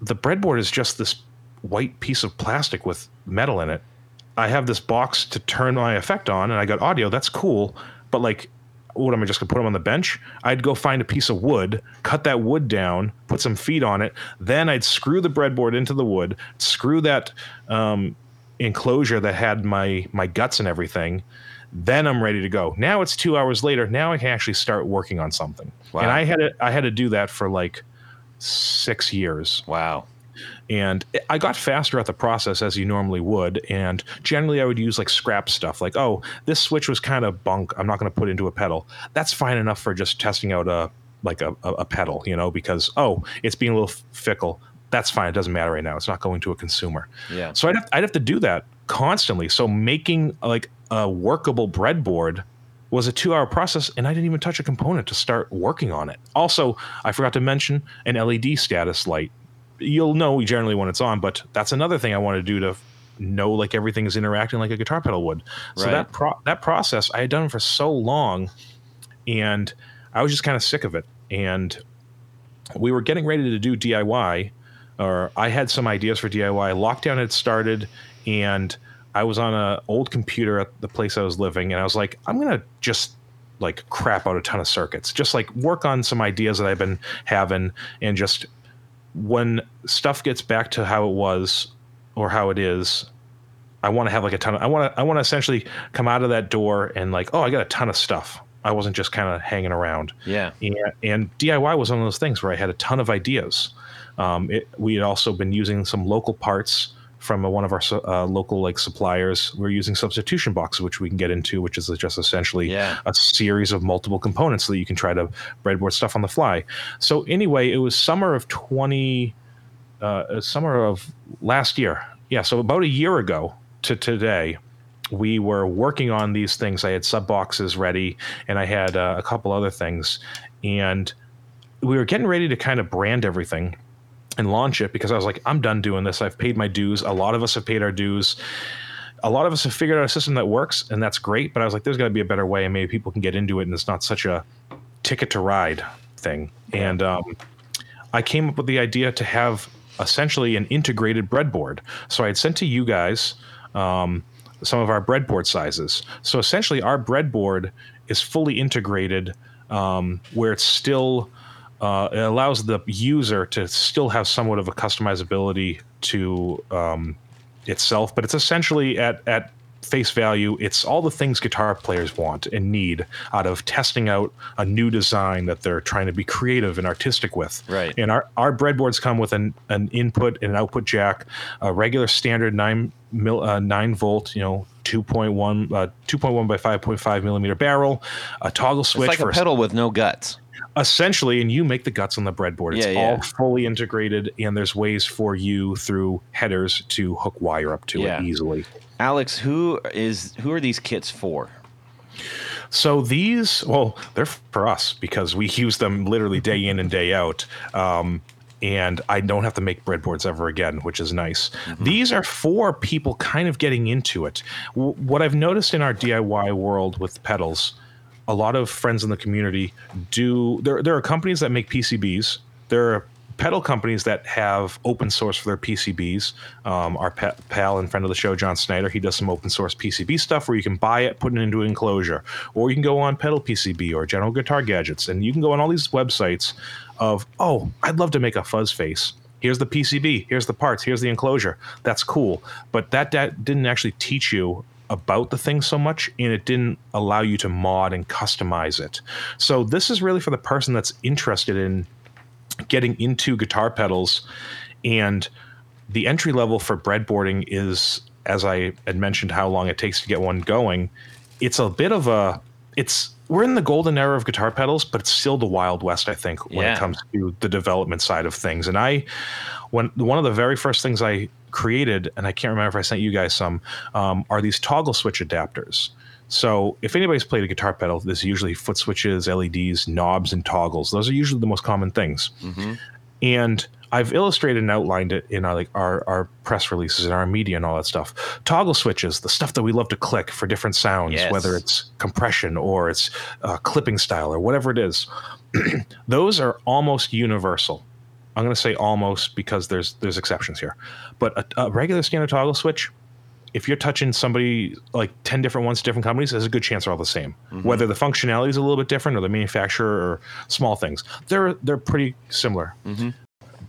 The breadboard is just this white piece of plastic with metal in it. I have this box to turn my effect on, and I got audio. That's cool, but like, what am I just gonna put them on the bench? I'd go find a piece of wood, cut that wood down, put some feet on it. Then I'd screw the breadboard into the wood, screw that um, enclosure that had my my guts and everything. Then I'm ready to go. Now it's two hours later. Now I can actually start working on something. Wow. And I had to, I had to do that for like six years Wow. and I got faster at the process as you normally would. And generally, I would use like scrap stuff, like, oh, this switch was kind of bunk. I'm not going to put into a pedal. That's fine enough for just testing out a like a, a, a pedal, you know, because oh, it's being a little fickle. That's fine. It doesn't matter right now. It's not going to a consumer. Yeah. So I'd have, I'd have to do that constantly. So making like a workable breadboard was a two hour process and I didn't even touch a component to start working on it. Also, I forgot to mention an LED status light. You'll know generally when it's on, but that's another thing I want to do to know like everything is interacting like a guitar pedal would. So Right. that pro- that process I had done for so long and I was just kind of sick of it. And we were getting ready to do DIY, or I had some ideas for DIY. Lockdown had started, and I was on a old computer at the place I was living, and I was like, I'm gonna just like crap out a ton of circuits, just like work on some ideas that I've been having, and just when stuff gets back to how it was or how it is. I want to have like a ton of I want to I want to essentially come out of that door and like oh I got a ton of stuff I wasn't just kind of hanging around. Yeah. And, and DIY was one of those things where I had a ton of ideas. Um, it, we had also been using some local parts from uh, one of our uh, local like suppliers. We're using substitution boxes, which we can get into, which is just essentially Yeah. a series of multiple components so that you can try to breadboard stuff on the fly. So anyway, it was summer of twenty, uh, summer of last year. Yeah, so about a year ago to today, we were working on these things. I had sub boxes ready, and I had uh, a couple other things, and we were getting ready to kind of brand everything and launch it because I was like, I'm done doing this. I've paid my dues. A lot of us have paid our dues. A lot of us have figured out a system that works, and that's great. But I was like, there's got to be a better way, and maybe people can get into it, and it's not such a ticket to ride thing. And um, I came up with the idea to have essentially an integrated breadboard. So I had sent to you guys um, some of our breadboard sizes. So essentially, our breadboard is fully integrated, um, where it's still uh, it allows the user to still have somewhat of a customizability to um, itself, but it's essentially at at face value, it's all the things guitar players want and need out of testing out a new design that they're trying to be creative and artistic with. Right. And our, our breadboards come with an, an input and an output jack, a regular standard nine mil, uh, nine volt, you know, 2.1, uh, 2.1 by 5.5 millimeter barrel, a toggle It's switch like for a pedal with no guts. Essentially and you make the guts on the breadboard it's Yeah, yeah. all fully integrated and there's ways for you through headers to hook wire up to Yeah. it easily Alex, who is who are these kits for? so these well they're for us because we use them literally day in and day out um, and I don't have to make breadboards ever again, which is nice. These are for people kind of getting into it. W- what I've noticed in our DIY world with pedals, a lot of friends in the community do. There, there are companies that make PCBs. There are pedal companies that have open source for their PCBs. Um, our pa- pal and friend of the show, John Snyder, he does some open source PCB stuff where you can buy it, put it into an enclosure, or you can go on Pedal PCB or General Guitar Gadgets, and you can go on all these websites of, oh, I'd love to make a fuzz face. Here's the PCB. Here's the parts. Here's the enclosure. That's cool, but that, that didn't actually teach you about the thing so much and it didn't allow you to mod and customize it. So this is really for the person that's interested in getting into guitar pedals and the entry level for breadboarding is as i had mentioned how long it takes to get one going it's a bit of a it's we're in the golden era of guitar pedals but it's still the wild west i think when Yeah. it comes to the development side of things and i when one of the very first things i created and i can't remember if i sent you guys some um, are these toggle switch adapters so if anybody's played a guitar pedal, there's usually foot switches, LEDs, knobs, and toggles. Those are usually the most common things. And I've illustrated and outlined it in our, like our, our press releases and our media and all that stuff. Toggle switches, the stuff that we love to click for different sounds, Yes. whether it's compression or it's uh, clipping style or whatever it is. Those are almost universal. I'm going to say almost because there's there's exceptions here, but a, a regular standard toggle switch if you're touching somebody like 10 different ones, to different companies, there's a good chance they're all the same. Mm-hmm. Whether the functionality is a little bit different or the manufacturer or small things, they're they're pretty similar. Mm-hmm.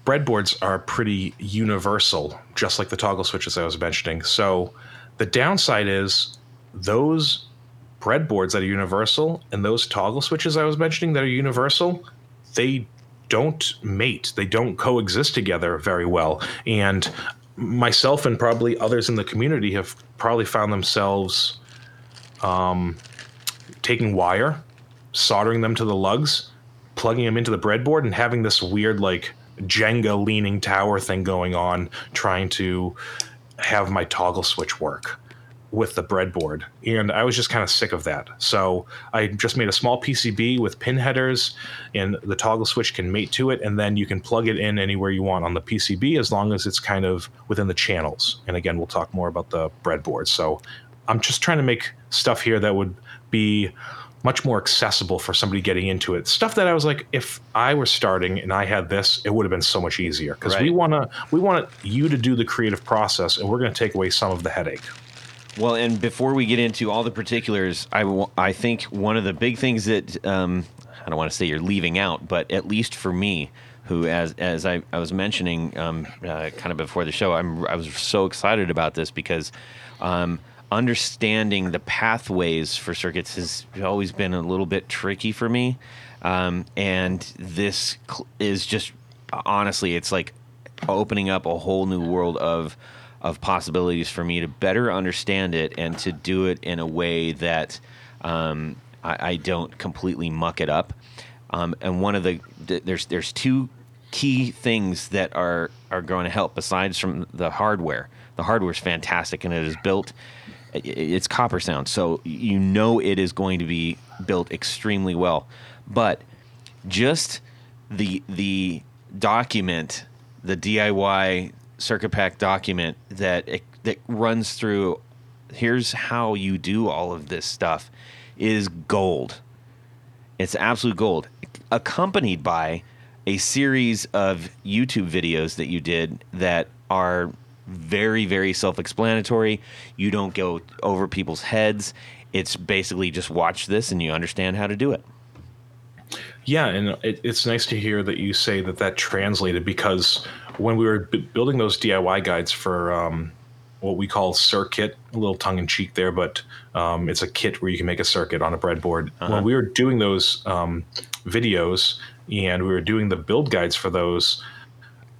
Breadboards are pretty universal, just like the toggle switches I was mentioning. So the downside is those breadboards that are universal and those toggle switches I was mentioning that are universal, they don't mate. They don't coexist together very well. And myself and probably others in the community have probably found themselves um, taking wire, soldering them to the lugs, plugging them into the breadboard, and having this weird like Jenga leaning tower thing going on, trying to have my toggle switch work with the breadboard. And I was just kind of sick of that. So I just made a small PCB with pin headers, and the toggle switch can mate to it, and then you can plug it in anywhere you want on the PCB as long as it's kind of within the channels. And again, we'll talk more about the breadboard. So I'm just trying to make stuff here that would be much more accessible for somebody getting into it. Stuff that I was like, if I were starting and I had this, it would have been so much easier because we want to we want you to do the creative process, and we're going to take away some of the headache. Well, and before we get into all the particulars, I, w- I think one of the big things that um, I don't want to say you're leaving out, but at least for me, who as as I, I was mentioning um, uh, kind of before the show, I'm I was so excited about this because um, understanding the pathways for circuits has always been a little bit tricky for me. Um, and this is just honestly, it's like opening up a whole new world of of possibilities for me to better understand it and to do it in a way that um, I, I don't completely muck it up. Um, and one of the there's there's two key things that are are going to help besides from the hardware. The hardware is fantastic and it is built. It's Coppersound, so you know it is going to be built extremely well. But just the the document, the DIY circuit pack document that it, that runs through. Here's how you do all of this stuff is gold. It's absolute gold, accompanied by a series of YouTube videos that you did that are very, very self explanatory. You don't go over people's heads. It's basically just watch this and you understand how to do it. Yeah, and it, it's nice to hear that you say that that translated because when we were b- building those DIY guides for um, what we call Cir-Kit, a little tongue in cheek there, but um, it's a kit where you can make a circuit on a breadboard. When we were doing those um, videos and we were doing the build guides for those,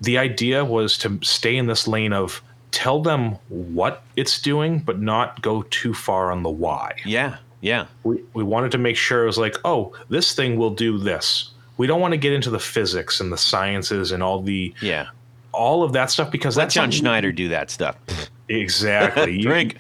the idea was to stay in this lane of tell them what it's doing, but not go too far on the why Yeah, yeah, we, we wanted to make sure it was like, oh, this thing will do this. We don't want to get into the physics and the sciences and all the yeah. All of that stuff because Let that's John Snyder do that stuff. exactly. You- Drink.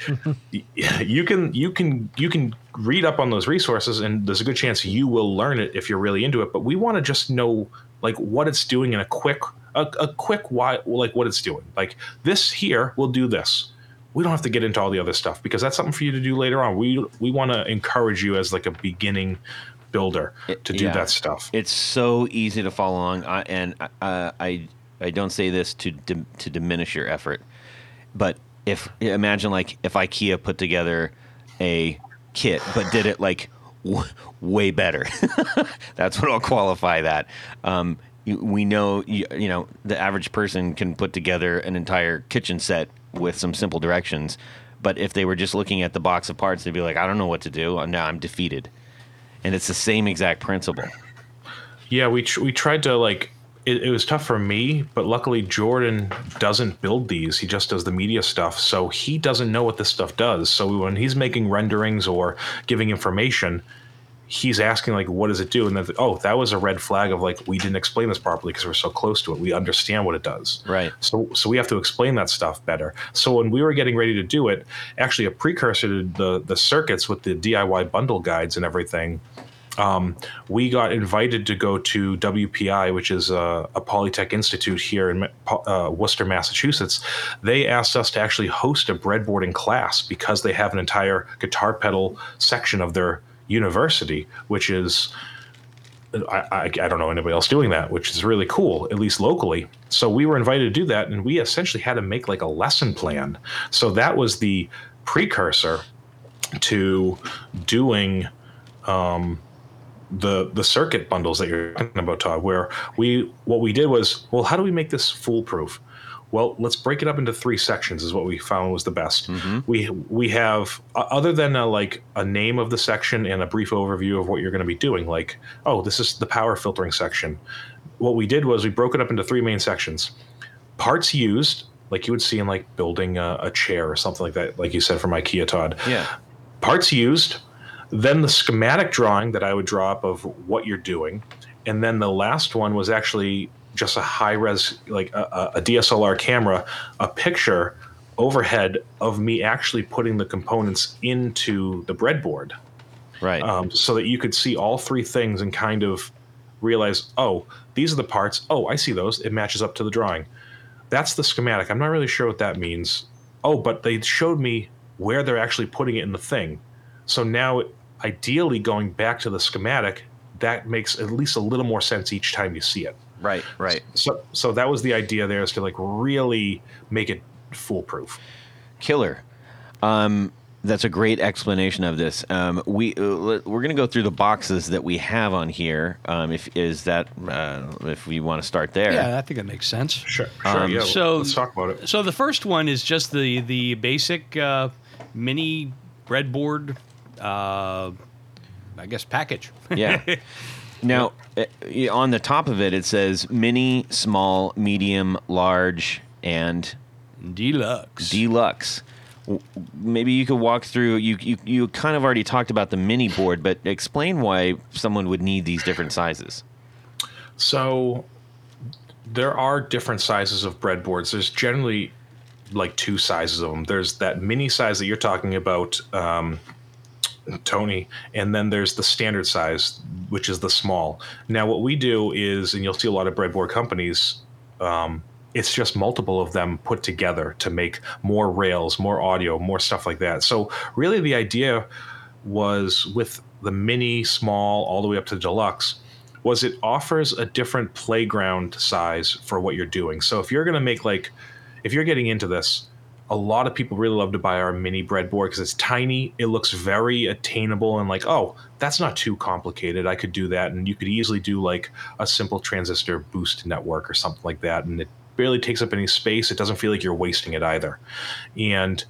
you can you can you can read up on those resources and there's a good chance you will learn it if you're really into it but we want to just know like what it's doing in a quick a, a quick why like what it's doing like this here will do this we don't have to get into all the other stuff because that's something for you to do later on we we want to encourage you as like a beginning builder to do yeah. that stuff It's so easy to follow along, uh, and uh, I I don't say this to dim- to diminish your effort, but if imagine like if IKEA put together a kit but did it like w- way better, that's what I'll qualify that. Um, we know you, you know the average person can put together an entire kitchen set with some simple directions, but if they were just looking at the box of parts, they'd be like, I don't know what to do. Now I'm defeated. And it's the same exact principle. Yeah, we tr- we tried to like it, it was tough for me, but luckily Jordan doesn't build these. He just does the media stuff, so he doesn't know what this stuff does. So when he's making renderings or giving information, he's asking like, "What does it do?" And then, oh, that was a red flag of like we didn't explain this properly because we're so close to it. We understand what it does, Right. So so we have to explain that stuff better. So when we were getting ready to do it, actually a precursor to the the Cir-Kits with the DIY bundle guides and everything um, we got invited to go to WPI, which is a, a Polytech Institute here in uh, Worcester, Massachusetts. They asked us to actually host a breadboarding class because they have an entire guitar pedal section of their university, which is. I, I, I don't know anybody else doing that, which is really cool, at least locally. So we were invited to do that, and we essentially had to make like a lesson plan. So that was the precursor to doing the the Cir-Kit bundles that you're talking about, Todd, where we what we did was, well, how do we make this foolproof? Well, let's break it up into three sections. Is what we found was the best. Mm-hmm. We we have other than a, like a name of the section and a brief overview of what you're going to be doing. Like, oh, this is the power filtering section. What we did was we broke it up into three main sections. Parts used, like you would see in like building a, a chair or something like that, like you said from IKEA, Todd Yeah. parts used, then the schematic drawing that I would draw up of what you're doing, and then the last one was actually just a high res, like a, a- DSLR camera, a picture overhead of me actually putting the components into the breadboard, Right. um, so that you could see all three things and kind of realize, oh, these are the parts. Oh, I see those. It matches up to the drawing. That's the schematic. I'm not really sure what that means. Oh, but they showed me where they're actually putting it in the thing. So now, ideally, going back to the schematic, that makes at least a little more sense each time you see it. right. Right. So, so that was the idea there is to like really make it foolproof. Killer. Um, That's a great explanation of this. Um, we uh, we're going to go through the boxes that we have on here. Um, if is that uh, if we want to start there? Yeah, I think that makes sense. Sure, sure. Um, yeah, so- let's talk about it. So the first one is just the the basic uh, mini breadboard, uh, I guess package. Yeah. Now, uh, on the top of it, it says mini, small, medium, large, and Deluxe. deluxe. Maybe you could walk through. You, you you kind of already talked about the mini board, but explain why someone would need these different sizes. So there are different sizes of breadboards. There's generally like two sizes of them. There's that mini size that you're talking about, um, Tony, and then there's the standard size, which is the small. Now, what we do is, and you'll see a lot of breadboard companies. Um, it's just multiple of them put together to make more rails, more audio, more stuff like that. So, really, the idea was with the mini, small, all the way up to deluxe, was it offers a different playground size for what you're doing. So if you're going to make like, if you're getting into this, a lot of people really love to buy our mini breadboard because it's tiny. It looks very attainable and like, oh, that's not too complicated. I could do that, and you could easily do like a simple transistor boost network or something like that, and it barely takes up any space. It doesn't feel like you're wasting it either. And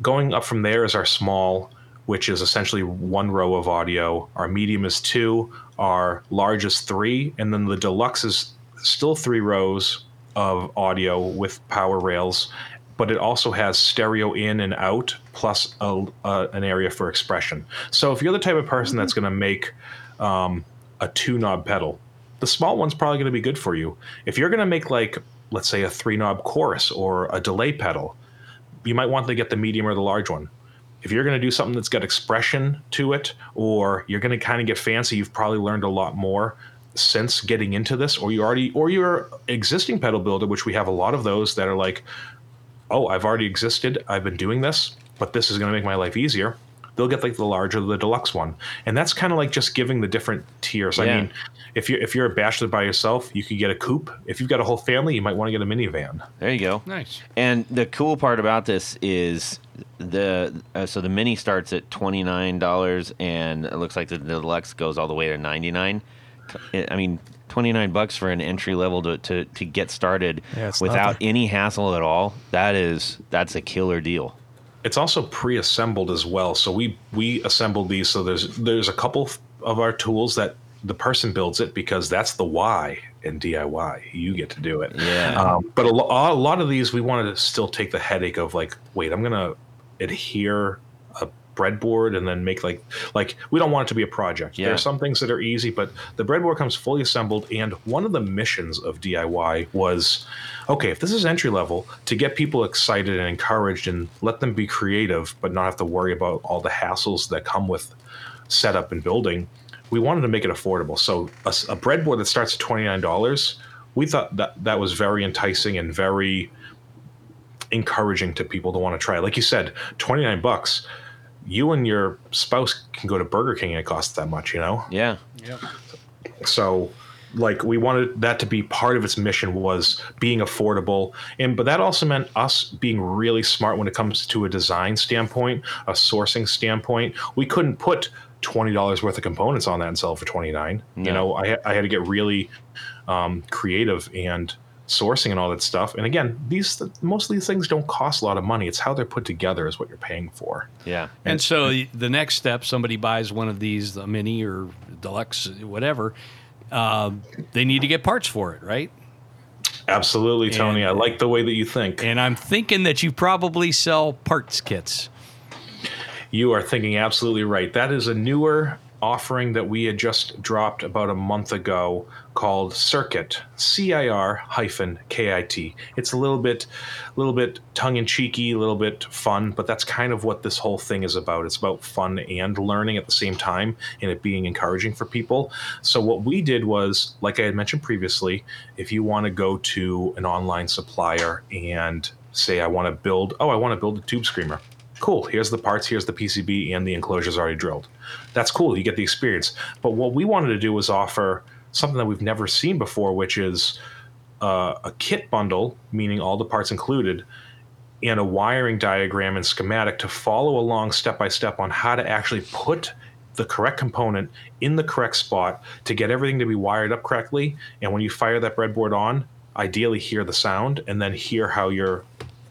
going up from there is our small, which is essentially one row of audio. Our medium is two. Our large is three, and then the deluxe is still three rows of audio with power rails, but it also has stereo in and out plus a, a, an area for expression. So if you're the type of person that's going to make um, a two knob pedal, the small one's probably going to be good for you. If you're going to make like let's say a three knob chorus or a delay pedal, you might want to get the medium or the large one. If you're going to do something that's got expression to it, or you're going to kind of get fancy, you've probably learned a lot more since getting into this, or you already, or you're existing pedal builder, which we have a lot of those that are like, oh, I've already existed, I've been doing this, but this is going to make my life easier. They'll get like the larger, the deluxe one, and that's kind of like just giving the different tiers. I mean, if you're if you're a bachelor by yourself, you could get a coupe. If you've got a whole family, you might want to get a minivan. There you go. Nice. And the cool part about this is the uh, so the mini starts at twenty nine dollars, and it looks like the deluxe goes all the way to ninety nine. I mean, twenty nine bucks for an entry level to, to, to get started Yeah, without nothing. any hassle at all. That is that's a killer deal. it's also pre-assembled as well. So we we assembled these. So there's there's a couple of our tools that the person builds it because that's the why in DIY. You get to do it. Yeah. Um, but a, lo- a lot of these we wanted to still take the headache of like, wait, I'm gonna adhere a breadboard and then make like like we don't want it to be a project. Yeah. There are some things that are easy, but the breadboard comes fully assembled. And one of the missions of DIY was, okay, if this is entry level, to get people excited and encouraged and let them be creative, but not have to worry about all the hassles that come with setup and building. We wanted to make it affordable. So a breadboard that starts at twenty nine dollars, we thought that that was very enticing and very encouraging to people to want to try. Like you said, twenty nine bucks. You and your spouse can go to Burger King and it costs that much, you know. Yeah. So, like, we wanted that to be part of its mission was being affordable, and but that also meant us being really smart when it comes to a design standpoint, a sourcing standpoint. We couldn't put twenty dollars worth of components on that and sell it for twenty nine. No. You know, I I had to get really um, creative and sourcing and all that stuff. And again, these most of these things don't cost a lot of money. It's how they're put together is what you're paying for. Yeah. And so the next step, somebody buys one of these, the mini or deluxe, whatever. Uh, they need to get parts for it, right? Absolutely, Tony. I like the way that you think. And I'm thinking that you probably sell parts kits. You are thinking absolutely right. That is a newer offering that we had just dropped about a month ago called Cir-Kit, C I R hyphen K I T. It's a little bit, a little bit tongue in cheeky, a little bit fun, but that's kind of what this whole thing is about. It's about fun and learning at the same time, and it being encouraging for people. So what we did was, like I had mentioned previously, if you want to go to an online supplier and say, I want to build, oh, I want to build a tube screamer cool here's the parts here's the pcb and the enclosure's already drilled that's cool you get the experience but what we wanted to do was offer something that we've never seen before which is uh, a kit bundle meaning all the parts included and a wiring diagram and schematic to follow along step by step on how to actually put the correct component in the correct spot to get everything to be wired up correctly. And when you fire that breadboard on, ideally hear the sound and then hear how you're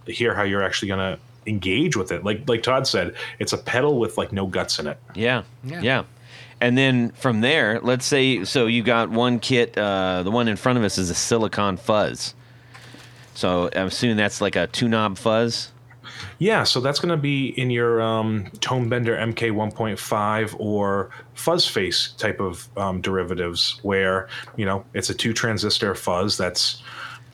hear how you're actually going to engage with it. Like like Todd said, it's a pedal with like no guts in it. Yeah, Yeah. yeah. And then from there, let's say so you got one kit. Uh, the one in front of us is a silicon fuzz. So I'm assuming that's like a two knob fuzz. Yeah, so that's going to be in your um, Tone Bender MK 1.5 or fuzz face type of um, derivatives, where you know it's a two transistor fuzz that's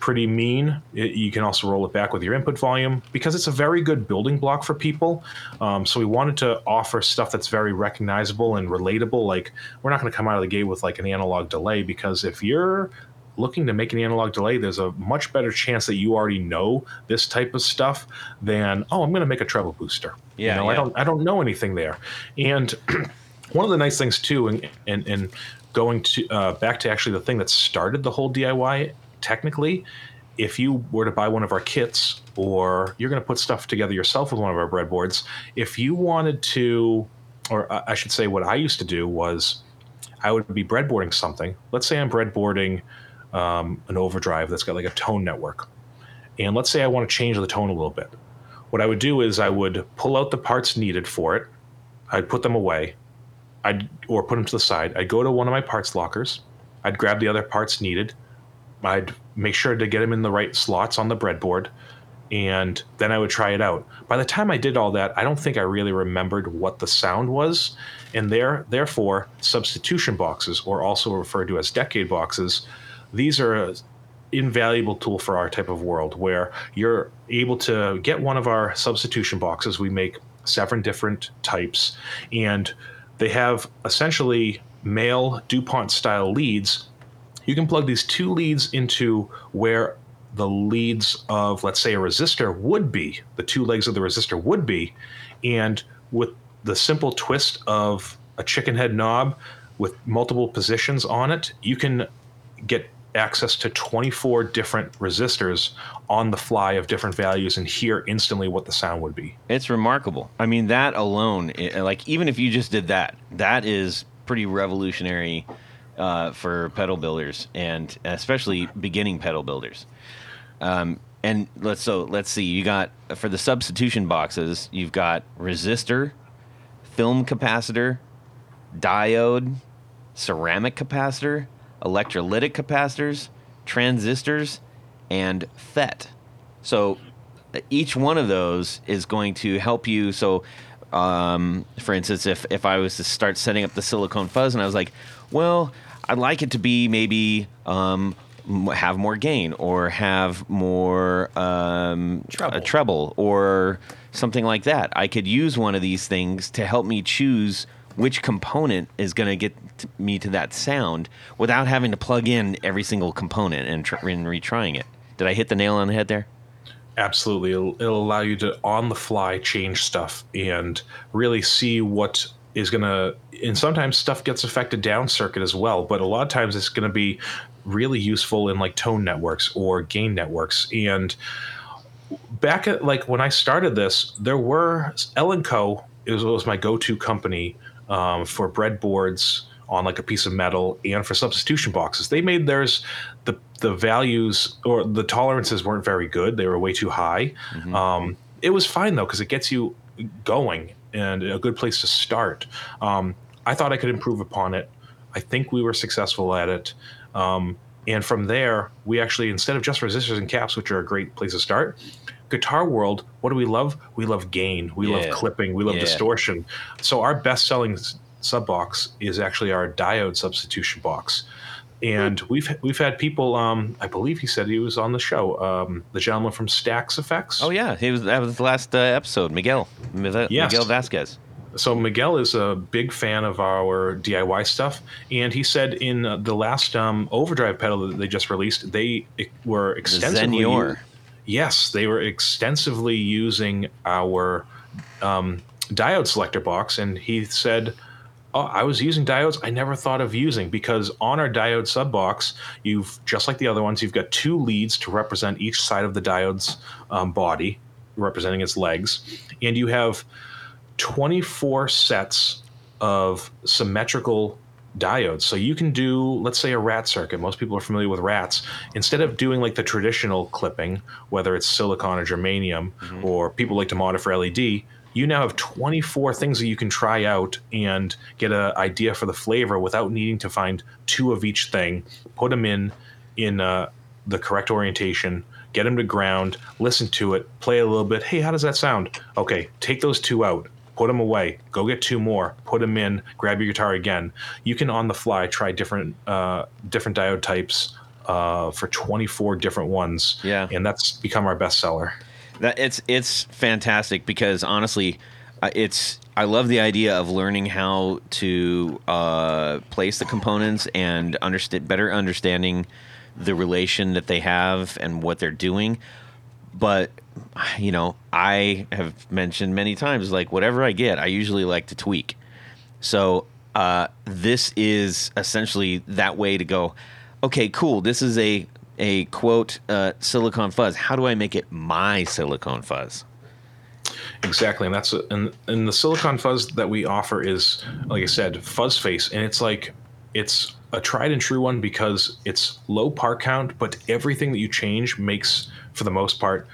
pretty mean. It, you can also roll it back with your input volume because it's a very good building block for people. Um, so we wanted to offer stuff that's very recognizable and relatable. Like we're not going to come out of the gate with like an analog delay because if you're looking to make an analog delay, there's a much better chance that you already know this type of stuff than oh, I'm going to make a treble booster. Yeah, you know, I don't I don't know anything there. And one of the nice things too, and and, and going to uh, back to actually the thing that started the whole DIY, technically, if you were to buy one of our kits or you're going to put stuff together yourself with one of our breadboards, if you wanted to, or uh, I should say, what I used to do was I would be breadboarding something. Let's say I'm breadboarding um, an overdrive that's got like a tone network. And let's say I want to change the tone a little bit. What I would do is I would pull out the parts needed for it. I'd put them away. I'd or put them to the side. I'd go to one of my parts lockers. I'd grab the other parts needed. I'd make sure to get them in the right slots on the breadboard, and then I would try it out. By the time I did all that, I don't think I really remembered what the sound was, and there, therefore, substitution boxes, or also referred to as decade boxes, these are a invaluable tool for our type of world where you're able to get one of our substitution boxes. We make seven different types, and they have essentially male DuPont style leads. You can plug these two leads into where the leads of, let's say, a resistor would be, the two legs of the resistor would be, and with the simple twist of a chicken head knob with multiple positions on it, you can get access to 24 different resistors on the fly of different values and hear instantly what the sound would be. It's remarkable. I mean, that alone, eh, like, even if you just did that, that is pretty revolutionary uh, for pedal builders and especially beginning pedal builders. Um, and let's so let's see. You got for the substitution boxes, you've got resistor, film capacitor, diode, ceramic capacitor, electrolytic capacitors, transistors, and FET. So each one of those is going to help you. So, um, for instance, if, if I was to start setting up the silicon fuzz and I was like, well, I'd like it to be maybe um, have more gain or have more um, Treble. a treble or something like that. I could use one of these things to help me choose which component is going to get me to that sound without having to plug in every single component and, tr- and retrying it. Did I hit the nail on the head there? Absolutely. It'll, it'll allow you to on the fly change stuff and really see what is going to. And sometimes stuff gets affected down circuit as well, but a lot of times it's going to be really useful in like tone networks or gain networks. And back at like when I started this, there were L & Co. It was, was my go-to company um, for breadboards on like a piece of metal and for substitution boxes. They made theirs the the values or the tolerances weren't very good. They were way too high. Um, it was fine though because it gets you going and a good place to start. Um, I thought I could improve upon it. I think we were successful at it. Um, and from there, we actually, instead of just resistors and caps, which are a great place to start, Guitar World, what do we love? We love gain. We Yeah. love clipping. We love Yeah. distortion. So our best selling sub box is actually our diode substitution box. And we've we've had people. Um, I believe he said he was on the show. Um, the gentleman from Stax Effects. Oh yeah, he was. That was the last uh, episode. Miguel, Miguel Yes. Miguel Vasquez. So Miguel is a big fan of our DIY stuff, and he said in uh, the last um, overdrive pedal that they just released, they were extensively. Zenior. Yes, they were extensively using our um, diode selector box, and he said, "Oh, I was using diodes I never thought of using because on our diode sub box, you've just like the other ones, you've got two leads to represent each side of the diode's um, body, representing its legs, and you have 24 sets of symmetrical diodes. So you can do, let's say, a rat circuit. Most people are familiar with rats. Instead of doing like the traditional clipping, whether it's silicon or germanium, or people like to mod it for LED, you now have 24 things that you can try out and get an idea for the flavor without needing to find two of each thing, put them in in uh, the correct orientation, get them to ground, listen to it, play a little bit. Hey, how does that sound? Okay, take those two out, put them away, go get two more, put them in, grab your guitar again. You can on the fly try different uh, different diode types uh, for 24 different ones. Yeah. and that's become our best seller. That it's it's fantastic because honestly, uh, it's I love the idea of learning how to uh, place the components and understand better understanding the relation that they have and what they're doing. But you know, I have mentioned many times like whatever I get, I usually like to tweak. So uh, this is essentially that way to go. Okay, cool. This is a a quote uh, silicon fuzz. How do I make it my silicon fuzz? Exactly, and that's a, and and the silicon fuzz that we offer is, like I said, fuzz face, and it's like it's a tried and true one because it's low part count, but everything that you change makes, for the most part,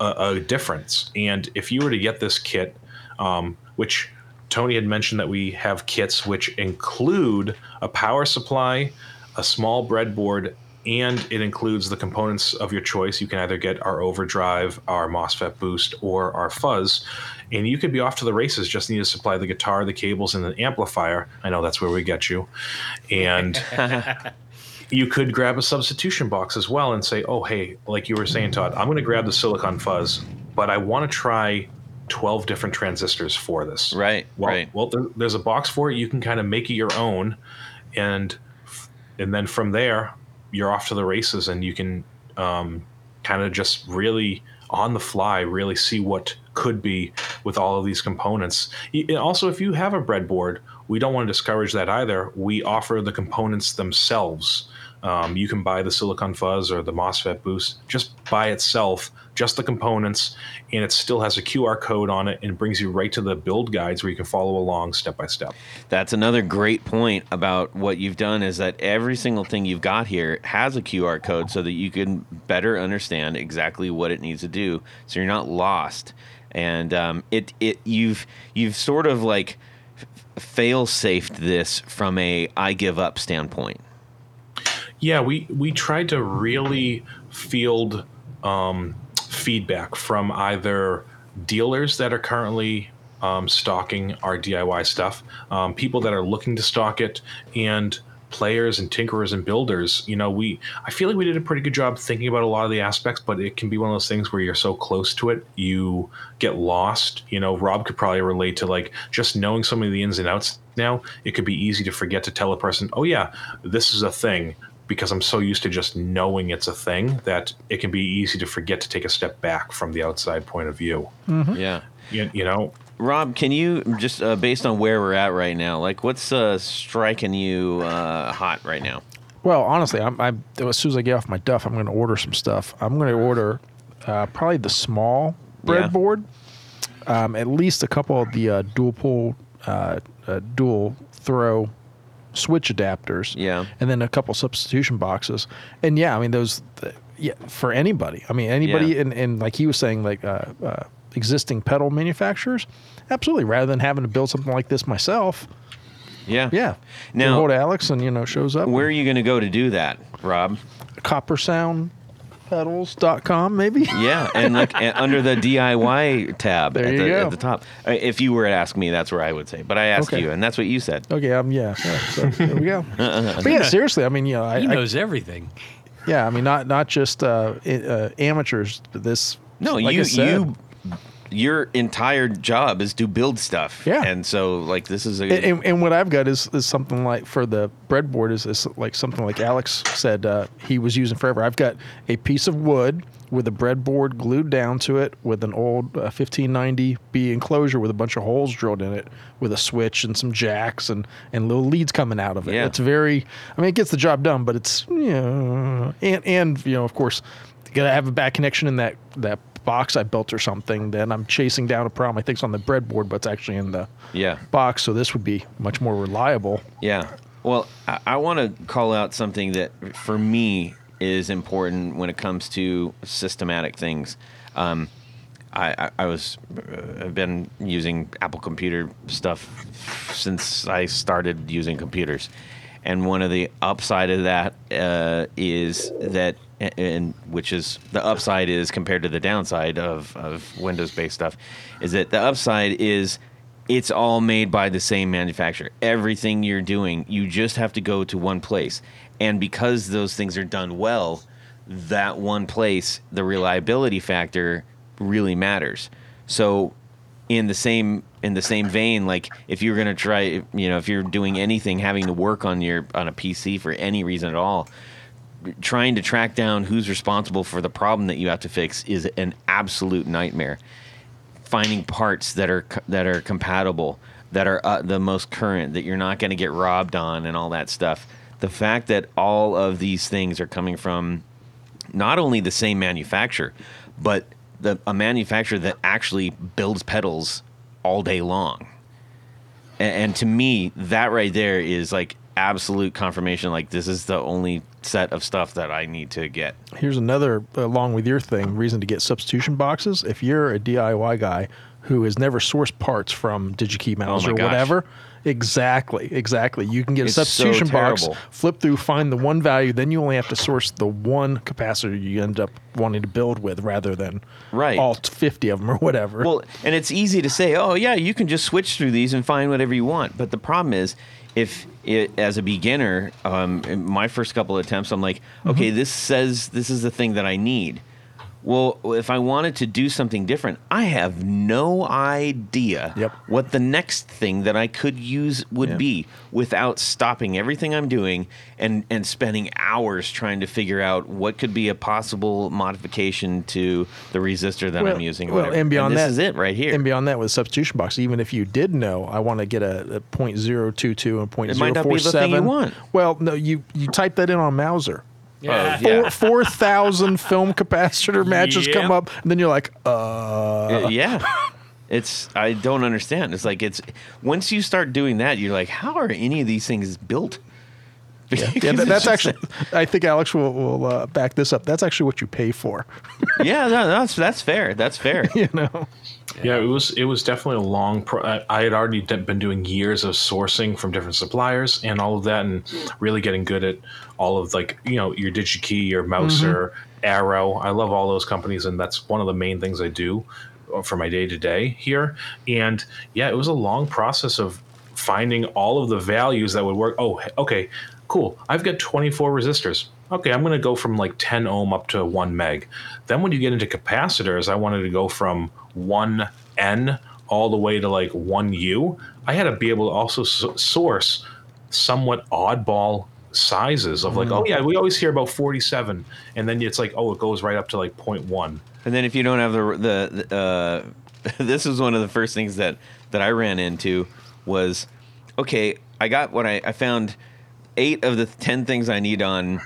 a, a difference. And if you were to get this kit, um, which Tony had mentioned that we have kits which include a power supply, a small breadboard, and it includes the components of your choice. You can either get our overdrive, our MOSFET boost, or our fuzz. And you could be off to the races. Just need to supply the guitar, the cables, and the amplifier. I know that's where we get you. And you could grab a substitution box as well and say, oh, hey, like you were saying, Todd, I'm going to grab the silicon fuzz, but I want to try 12 different transistors for this. Right, Well, right. well there, there's a box for it. You can kind of make it your own. And and then from there, you're off to the races and you can um, kind of just really on the fly really see what could be with all of these components. And Also, if you have a breadboard, we don't want to discourage that either. We offer the components themselves. Um, you can buy the silicon fuzz or the MOSFET boost just by itself, just the components, and it still has a QR code on it and brings you right to the build guides where you can follow along step by step. That's another great point about what you've done is that every single thing you've got here has a QR code so that you can better understand exactly what it needs to do, so you're not lost. And um, it it you've you've sort of like fail safed this from a I give up standpoint. Yeah, we we tried to really field um, feedback from either dealers that are currently um, stocking our DIY stuff, um, people that are looking to stock it, and players and tinkerers and builders. You know, we I feel like we did a pretty good job thinking about a lot of the aspects, but it can be one of those things where you're so close to it, you get lost. You know, Rob could probably relate to like just knowing some of the ins and outs now. It could be easy to forget to tell a person, "Oh yeah, this is a thing." Because I'm so used to just knowing it's a thing that it can be easy to forget to take a step back from the outside point of view. Yeah. You, you know, Rob, can you just uh, based on where we're at right now, like what's uh, striking you uh, hot right now? Well, honestly, I'm, I as soon as I get off my duff, I'm going to order some stuff. I'm going to order uh, probably the small Yeah. breadboard, um, at least a couple of the uh, dual pull, uh, uh, dual throw switch adapters. Yeah. and then a couple substitution boxes. And yeah, I mean those, yeah, for anybody. I mean anybody, Yeah. and, and like he was saying, like uh, uh, existing pedal manufacturers, absolutely. Rather than having to build something like this myself, Yeah. yeah. Now- hold Alex, and you know shows up. Where are you going to go to do that, Rob? Copper Sound pedals.com maybe Yeah, and like uh, under the DIY tab at, the, at the top. Uh, If you were to ask me, that's where I would say. But I asked Okay. you, and that's what you said. okay um yeah, yeah so there we go but yeah seriously i mean you know I, He I- knows everything. yeah i mean not not just uh, i- uh amateurs but this No, like you said, you your entire job is to build stuff. Yeah. and so like this is a and, and, and what I've got is, is something like for the breadboard is, is like something like Alex said uh, he was using forever. I've got a piece of wood with a breadboard glued down to it with an old uh, 1590B enclosure with a bunch of holes drilled in it with a switch and some jacks and, and little leads coming out of it. Yeah. It's very, I mean, it gets the job done, but it's, you know, and, and, you know, of course, you got to have a back connection in that, that box I built or something, then I'm chasing down a problem I think's on the breadboard, but it's actually in the Yeah. box. So this would be much more reliable. Yeah. Well, I, I want to call out something that for me is important when it comes to systematic things. Um, I, I, I was uh, I've been using Apple computer stuff since I started using computers, and one of the upside of that uh, is that and which is the upside is compared to the downside of, of Windows based stuff is that the upside is it's all made by the same manufacturer. Everything you're doing, you just have to go to one place. And because those things are done well, that one place, the reliability factor really matters. So in the same in the same vein, like if you're gonna try you know, if you're doing anything having to work on your on a PC for any reason at all, trying to track down who's responsible for the problem that you have to fix is an absolute nightmare finding parts that are that are compatible, that are uh, the most current, that you're not going to get robbed on, and all that stuff. The fact that all of these things are coming from not only the same manufacturer, but the a manufacturer that actually builds pedals all day long. And, and to me, that right there is like absolute confirmation. Like this is the only set of stuff that I need to get. Here's another, along with your thing, reason to get substitution boxes. If you're a DIY guy who has never sourced parts from DigiKey oh Mouse Oh or gosh. whatever, exactly, exactly. You can get It's a so substitution box, flip through, find the one value, then you only have to source the one capacitor you end up wanting to build with rather than Right. all 50 of them or whatever. Well, and it's easy to say, oh yeah, you can just switch through these and find whatever you want. But the problem is, if it, as a beginner, um, in my first couple of attempts, I'm like, okay, this says this is the thing that I need. Well, if I wanted to do something different, I have no idea Yep. what the next thing that I could use would Yeah. be without stopping everything I'm doing and, and spending hours trying to figure out what could be a possible modification to the resistor that I'm using. Well, and beyond this that, is it right here. And beyond that, with substitution box, even if you did know, I want to get a, a .022 and .047. It might not be the thing you want. Well, no, you you type that in on Mouser. Yeah. Oh, yeah. Four four thousand film capacitor matches come up, and then you're like, uh, yeah. It's I don't understand. It's like it's once you start doing that, you're like, how are any of these things built? yeah, Because that- that's actually. I think Alex will, will uh, back this up. That's actually what you pay for. yeah, no, that's that's fair. That's fair. you know, Yeah, it was it was definitely a long. Pro- I, I had already been doing years of sourcing from different suppliers and all of that, and really getting good at all of like you know your DigiKey, your Mouser, Arrow. I love all those companies, and that's one of the main things I do uh, for my day to day here. And yeah, it was a long process of finding all of the values that would work. Oh, okay, cool. I've got 24 resistors. Okay, I'm going to go from like 10 ohm up to 1 meg. Then when you get into capacitors, I wanted to go from 1N all the way to like 1U. I had to be able to also source somewhat oddball sizes of like, oh yeah, we always hear about 47. And then it's like, oh, it goes right up to like 0.1. And then if you don't have the the, the uh, this was one of the first things that that I ran into was okay. I got what I I found eight of the ten things I need on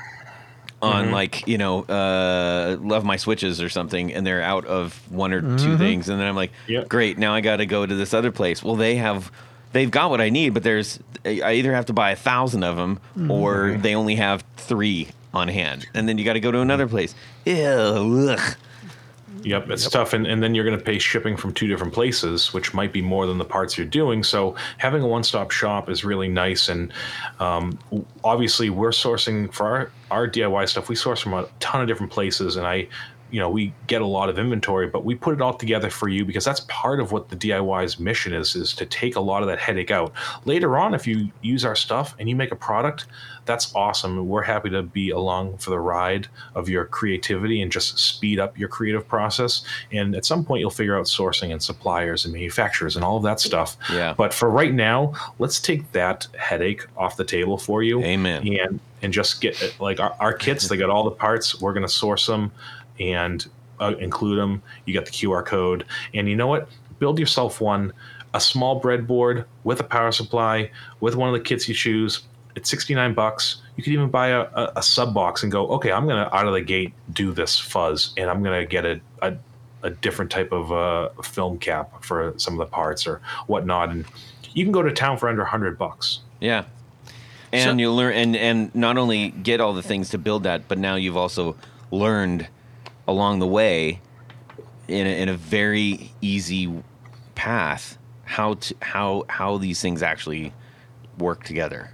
on like you know uh love my switches or something and they're out of one or two things and then i'm like Yep. great now i gotta go to this other place well they have they've got what i need but there's i either have to buy a thousand of them or they only have three on hand. And then you gotta go to another place. Ew, ugh. Yep, it's tough, and, and then you're going to pay shipping from two different places, which might be more than the parts you're doing. So having a one-stop shop is really nice, and um, obviously we're sourcing for our, our DIY stuff. We source from a ton of different places, and I, you know, we get a lot of inventory, but we put it all together for you because that's part of what the DIY's mission is: is to take a lot of that headache out. Later on, if you use our stuff and you make a product, that's awesome. We're happy to be along for the ride of your creativity and just speed up your creative process. And at some point, you'll figure out sourcing and suppliers and manufacturers and all of that stuff. Yeah. But for right now, let's take that headache off the table for you. Amen. And and just get like our, our kits. They got all the parts. We're gonna source them and uh, include them. You got the QR code, and you know what? Build yourself one. A small breadboard with a power supply, with one of the kits you choose. It's 69 bucks. You could even buy a, a, a sub box and go, okay, I'm going to out of the gate do this fuzz and I'm going to get a, a a different type of uh, film cap for some of the parts or whatnot, and you can go to town for under hundred bucks. Yeah. And So- you learn and and not only get all the things to build that, but now you've also learned along the way in a, in a very easy path how to how how these things actually work together.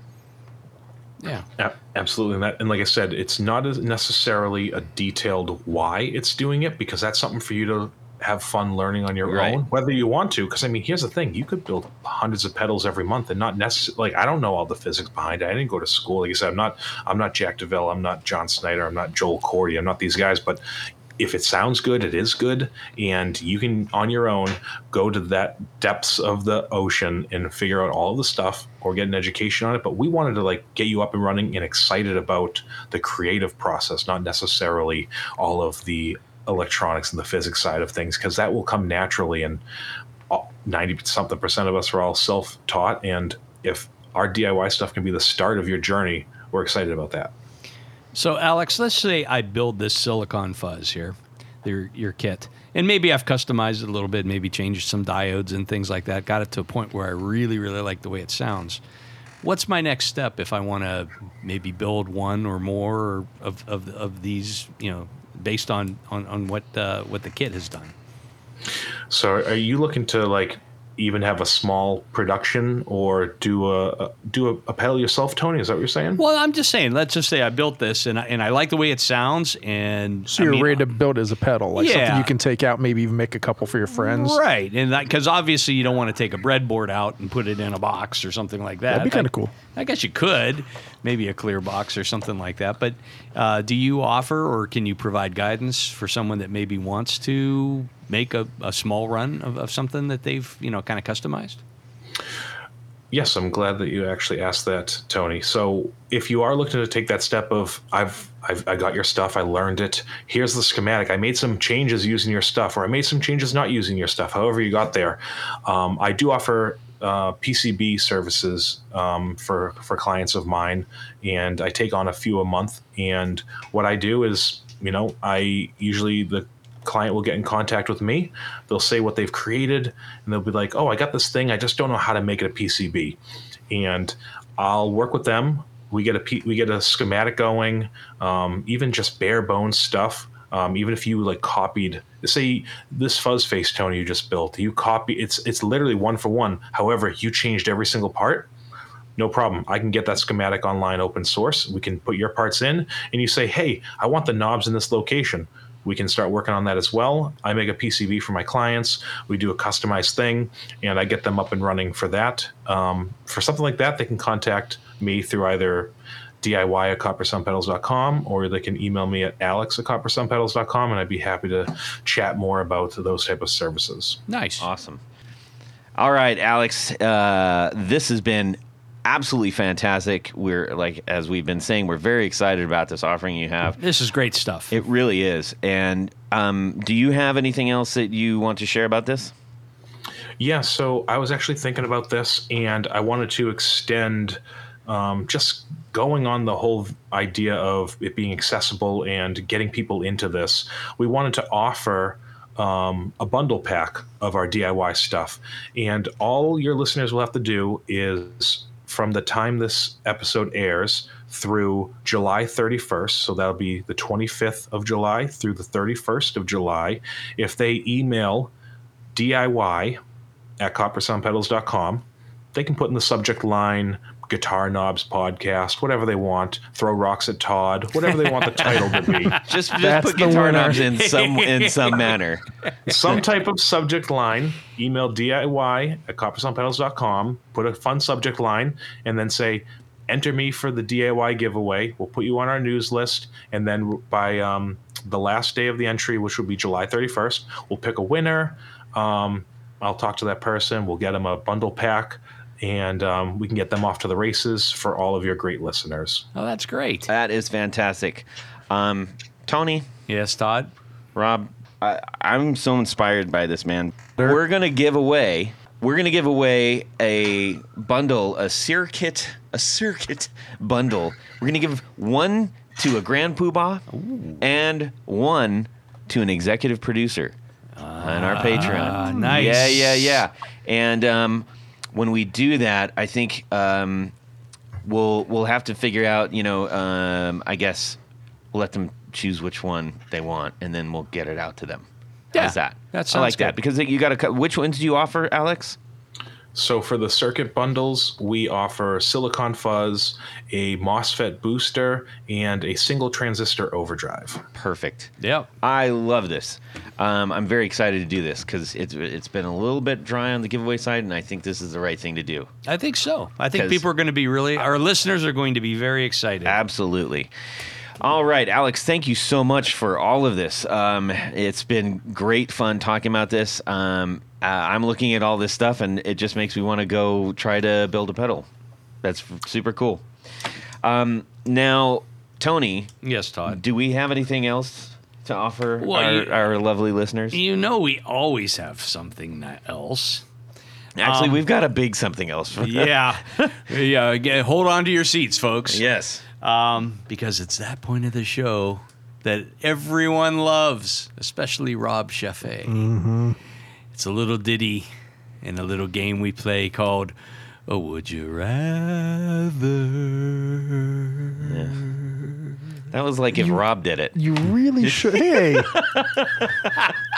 Yeah. A- Absolutely, and, that, and like I said, it's not as necessarily a detailed why it's doing it because that's something for you to have fun learning on your Right. own, whether you want to. Because I mean, here's the thing: you could build hundreds of pedals every month, and not necessarily. Like I don't know all the physics behind it. I didn't go to school. Like I said, I'm not. I'm not Jack DeVille. I'm not John Snyder. I'm not Joel Korte. I'm not these guys. But if it sounds good, it is good, and you can on your own go to that depths of the ocean and figure out all the stuff or get an education on it. But we wanted to like get you up and running and excited about the creative process, not necessarily all of the electronics and the physics side of things, because that will come naturally. And uh, ninety something percent of us are all self taught, and if our DIY stuff can be the start of your journey, we're excited about that. So, Alex, let's say I build this silicon fuzz here, your your kit, and maybe I've customized it a little bit, maybe changed some diodes and things like that. Got it to a point where I really, really like the way it sounds. What's my next step if I want to maybe build one or more of, of, of these, you know, based on on, on what uh, what the kit has done? So, are you looking to like even have a small production or do a, a do a, a pedal yourself, Tony? Is that what you're saying? Well, I'm just saying. Let's just say I built this and I, and I like the way it sounds, and So I you're mean, ready to build it as a pedal, like something you can take out, maybe even make a couple for your friends. Right, and because obviously you don't want to take a breadboard out and put it in a box or something like that. That'd be kinda cool. I guess you could, maybe a clear box or something like that. But uh, do you offer or can you provide guidance for someone that maybe wants to make a, a small run of, of something that they've you know kind of customized? Yes, I'm glad that you actually asked that, Tony. So, if you are looking to take that step of I've, I've I got your stuff, I learned it. Here's the schematic. I made some changes using your stuff, or I made some changes not using your stuff. However, you got there. Um, I do offer uh, PCB services um, for for clients of mine, and I take on a few a month. And what I do is, you know, I usually the client will get in contact with me. They'll say what they've created, and they'll be like, "Oh, I got this thing. I just don't know how to make it a PCB." And I'll work with them. We get a we get a schematic going, um, even just bare bones stuff. Um, even if you like copied, say this fuzz face tone you just built, you copy it's it's literally one for one. However, you changed every single part no problem. I can get that schematic online open source. We can put your parts in and you say, hey, I want the knobs in this location. We can start working on that as well. I make a PCB for my clients. We do a customized thing and I get them up and running for that. Um, for something like that, they can contact me through either DIY at coppersoundpedals.com or they can email me at alex at coppersoundpedals.com and I'd be happy to chat more about those type of services. Nice. Awesome. All right, Alex. Uh, this has been absolutely fantastic. We're like as we've been saying, we're very excited about this offering you have. This is great stuff. It really is. And um, do you have anything else that you want to share about this? Yeah, so I was actually thinking about this, and I wanted to extend um, just going on the whole idea of it being accessible and getting people into this. We wanted to offer um, a bundle pack of our DIY stuff, and all your listeners will have to do is from the time this episode airs through July 31st, so that'll be the 25th of July through the 31st of July, if they email DIY at coppersoundpedals.com. They can put in the subject line Guitar Knobs Podcast, whatever they want, throw rocks at Todd, whatever they want the title to be. Just, just That's put the guitar winner. knobs in some in some manner. Some type of subject line, email DIY at coppersoundpedals.com, put a fun subject line, and then say, enter me for the DIY giveaway. We'll put you on our news list, and then by um, the last day of the entry, which will be July 31st, we'll pick a winner. Um, I'll talk to that person. We'll get them a bundle pack, and um, we can get them off to the races for all of your great listeners. oh, that's great. That is fantastic. Um, Tony, Yes, Todd. Rob, I, I'm so inspired by this, man. We're gonna give away. We're gonna give away a bundle, a circuit, a circuit bundle. We're gonna give one to a grand poobah and one to an executive producer. on our Patreon. nice. Yeah, yeah, yeah. And um, when we do that, I think um, we'll we'll have to figure out. You know, um, I guess we'll let them choose which one they want, and then we'll get it out to them. Yeah, How's that? that I sounds like that because you got to cut. Which ones do you offer, Alex? So for the circuit bundles, we offer Silicon Fuzz, a MOSFET booster, and a single transistor overdrive. Perfect. Yep. I love this. Um, I'm very excited to do this because it's it's been a little bit dry on the giveaway side, and I think this is the right thing to do. I think so. I think people are going to be really, our listeners are going to be very excited. Absolutely. All right, Alex, thank you so much for all of this. Um, it's been great fun talking about this. Um, uh, I'm looking at all this stuff, and it just makes me want to go try to build a pedal. That's f- super cool. Um, now, Tony, yes, Todd. do we have anything else to offer Well, our, you- our lovely listeners? You know, we always have something else. Actually, um, we've got a big something else. For Yeah. yeah. Get, hold on to your seats, folks. yes. Um, because it's that point of the show that everyone loves, especially Rob Sheffe. Mm-hmm. It's a little ditty and a little game we play called Oh, Would You Rather? That was like if Rob did it. You really should. Hey,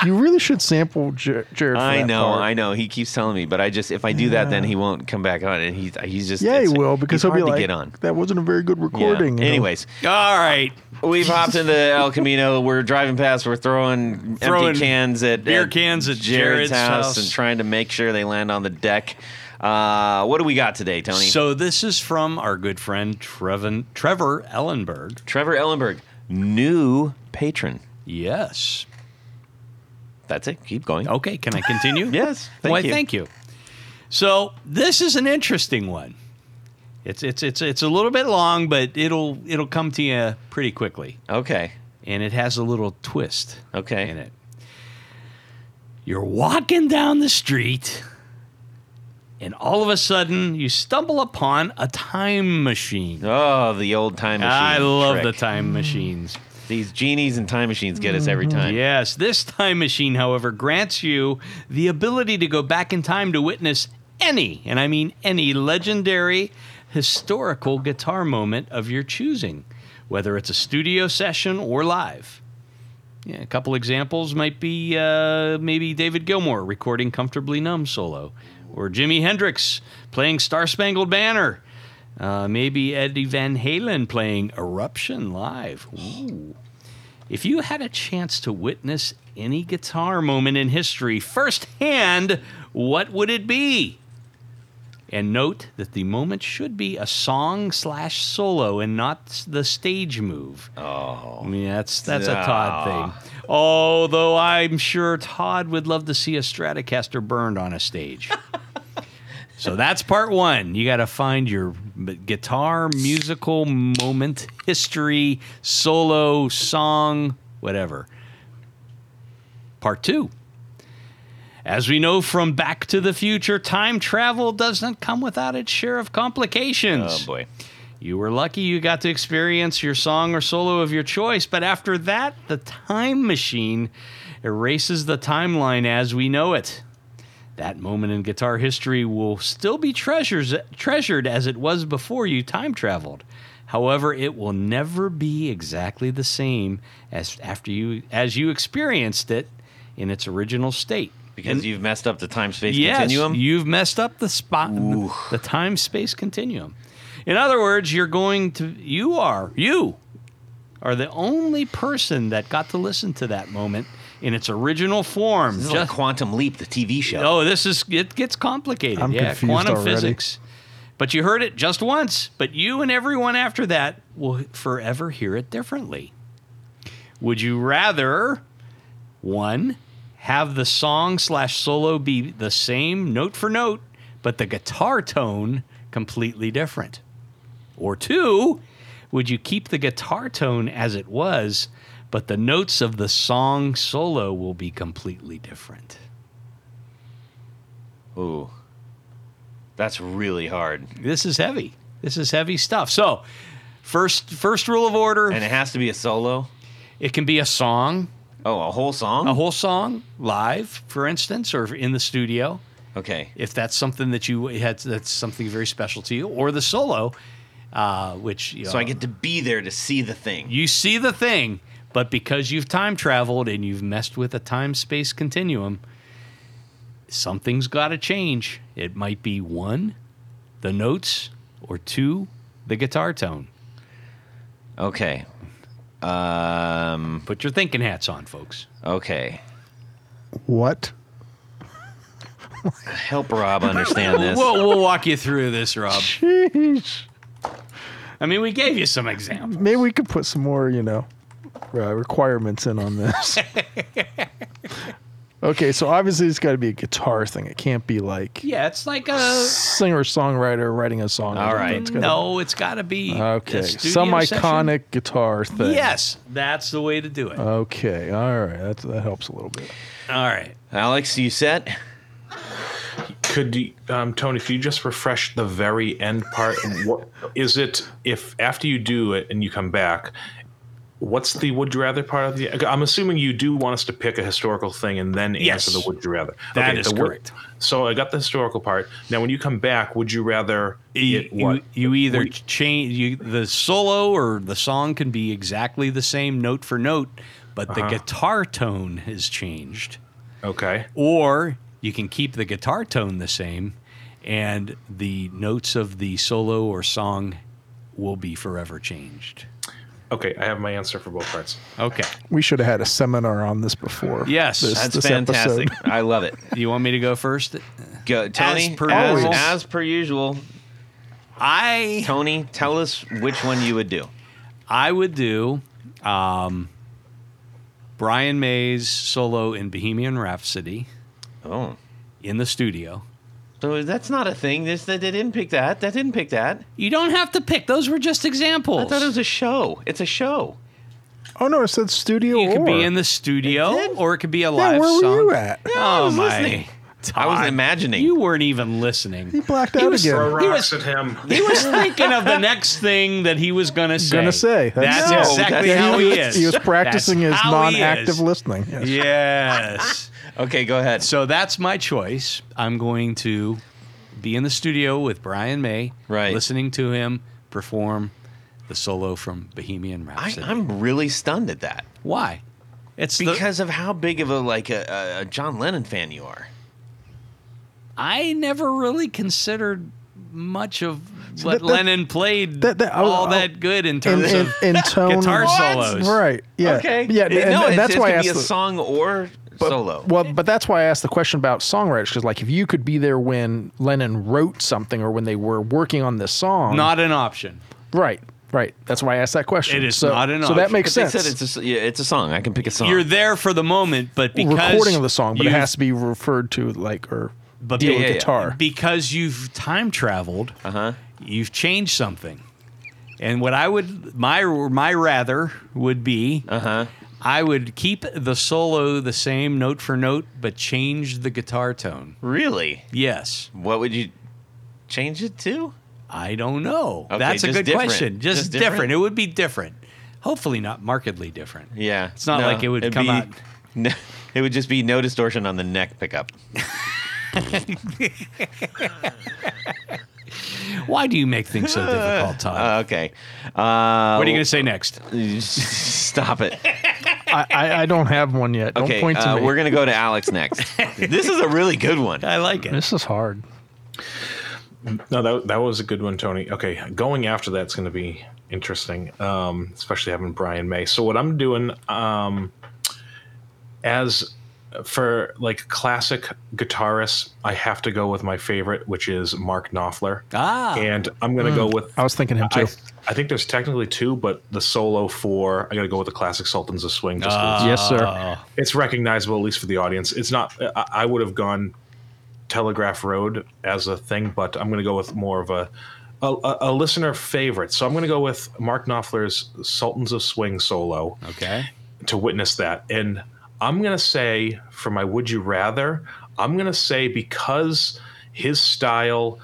you really should sample Jer- Jared. I know, part. I know. He keeps telling me, but I just if I do that, then he won't come back on, and he's he's just Yeah, he will because he'll be like, to get on. "That wasn't a very good Yeah. recording." you know? Anyways, All right. we've hopped into El Camino. We're driving past. We're throwing, Throwing empty cans at beer at cans at Jared's, Jared's house, house. and trying to make sure they land on the deck. Uh, what do we got today, Tony? So this is from our good friend Trevin, Trevor Ellenberg. Trevor Ellenberg, new patron. Yes. That's it. Keep going. Okay, can I continue? Yes, thank Why, you. thank you. So this is an interesting one. It's it's it's it's a little bit long, but it'll it'll come to you pretty quickly, Okay. and it has a little twist Okay. in it. You're walking down the street, and all of a sudden you stumble upon a time machine. Oh, the old time machine. I love the time machines. These genies and time machines get us every time. Yes, this time machine, however, grants you the ability to go back in time to witness any, and I mean any, legendary historical guitar moment of your choosing, whether it's a studio session or live. Yeah, a couple examples might be uh, maybe David Gilmour recording Comfortably Numb solo, or Jimi Hendrix playing Star Spangled Banner. Uh, maybe Eddie Van Halen playing Eruption live. Ooh. If you had a chance to witness any guitar moment in history firsthand, what would it be? And note that the moment should be a song slash solo and not the stage move. Oh. I mean, that's that's a Ah. Todd thing. Although I'm sure Todd would love to see a Stratocaster burned on a stage. so that's part one. You got to find your guitar musical moment, history, solo, song, whatever. Part two. As we know from Back to the Future, time travel doesn't come without its share of complications. Oh boy. You were lucky you got to experience your song or solo of your choice, but after that, the time machine erases the timeline as we know it. That moment in guitar history will still be treasures, treasured as it was before you time traveled. However, it will never be exactly the same as after you as you experienced it in its original state. Because you've messed up the time space Yes, continuum. you've messed up the spot, the, the time space continuum. In other words, you're going to, you are, you are the only person that got to listen to that moment in its original form. this is Just- like Quantum Leap, the TV show. oh, this is, it gets complicated. I'm yeah, confused quantum already. physics. But you heard it just once, but you and everyone after that will forever hear it differently. Would you rather, one, have the song slash solo be the same note for note, but the guitar tone completely different? Or two, would you keep the guitar tone as it was, but the notes of the song solo will be completely different? Ooh. That's really hard. This is heavy. This is heavy stuff. So, first first rule of order, And it has to be a solo. it can be a song, Oh, a whole song? a whole song live, for instance, or in the studio, okay. if that's something that you had, that's something very special to you, or the solo, uh, which you So know, I get to be there to see the thing. you see the thing, but because you've time traveled and you've messed with a time space continuum, something's got to change. It might be one, the notes, or two, the guitar tone. Okay. Um. Put your thinking hats on, folks. Okay. What? Help Rob understand this. We'll, we'll walk you through this, Rob. Jeez. I mean, we gave you some examples. Maybe we could put some more, you know, uh, requirements in on this. okay, so obviously it's got to be a guitar thing. It can't be like Yeah, it's like a singer songwriter writing a song. or All something. right. It's gotta- no. It's got to be a Okay, studio some session. iconic guitar thing. Yes, that's the way to do it. Okay, all right. That that helps a little bit. All right. Alex, you set? Could you, um, Tony? Could you just refresh the very end part? what is it? If after you do it and you come back, what's the would you rather part of the? I'm assuming you do want us to pick a historical thing and then Yes. answer the would you rather. That is the would- correct. So I got the historical part. Now, when you come back, would you rather You, you, you either Would- change you, the solo or the song can be exactly the same note for note, but the uh-huh. guitar tone has changed. okay. Or you can keep the guitar tone the same, and the notes of the solo or song will be forever changed. Okay, I have my answer for both parts. Okay. We should have had a seminar on this before. Yes. this, That's this fantastic. episode. I love it. You want me to go first? Go, Tony. per as, as per usual. I Tony, tell us which one you would do. I would do um, Brian May's solo in Bohemian Rhapsody Oh. in the studio. So that's not a thing. This that they didn't pick that. That didn't pick that. You don't have to pick; those were just examples. I thought it was a show. It's a show. Oh no, it said studio. You could be in the studio, It or it could be a Yeah, live where were you at? I Oh was my! listening. I was Todd, imagining. You weren't even listening. He blacked He out was- again. Throw He was- at him. He was thinking of the next thing that he was going to say. Gonna say. That's, That's- No, exactly that's- how he, he was, is. he was practicing That's his non-active listening. Yes. Yes. Okay, go ahead. So that's my choice. I'm going to be in the studio with Brian May, Right. listening to him perform the solo from Bohemian Rhapsody. I'm really stunned at that Why? It's the, because of how big of a like a, a John Lennon fan you are. I never really considered much of what that- that- Lennon played that- that- I'll- all I'll- that good in In, terms in, of in tone, guitar solos. right? Yeah, Okay. yeah. And, no, and it's, that's it's why I gonna be asked. a the- song or but- solo. Well, but that's why I asked the question about songwriters because, like, if you could be there when Lennon wrote something or when they were working on this song, Not an option. right, right. That's why I asked that question. It is so, not an So that makes But they said it's a, yeah, it's a song. I can pick a song. You're there for the moment, but because recording of the song, but it has to be referred to like or But deal yeah, with yeah, guitar. because you've time traveled. uh huh. you've changed something. And what I would my my rather would be Uh huh. I would keep the solo the same note for note, but change the guitar tone. Really? Yes, What would you change it to? I don't know. Okay, That's a good different. question. Just, Just different. different? It would be different. Hopefully, not markedly different. Yeah. It's not like it would come be- out- No, it would just be no distortion on the neck pickup. Why do you make things so difficult, Todd? Uh, okay. Uh, what are you going to say next? Stop it. I, I, I don't have one yet. Don't Okay, point to uh, me. we're gonna go to Alex next. this is a really good one. I like it. this is hard. No, that, that was a good one, Tony. Okay, going after that's going to be interesting, um, especially having Brian May. So what I'm doing, um, as for like classic guitarists, I have to go with my favorite, which is Mark Knopfler. Ah. and I'm going to go with. I was thinking him too. I, I think there's technically two, but the solo for I got to go with the classic Sultans of Swing. Just 'cause ah. yes, sir. It's recognizable at least for the audience. It's not. I, I would have gone Telegraph Road as a thing, but I'm going to go with more of a a, a- a listener favorite. So I'm going to go with Mark Knopfler's Sultans of Swing solo Okay. to witness that. And I'm going to say for my Would You Rather, I'm going to say because his style,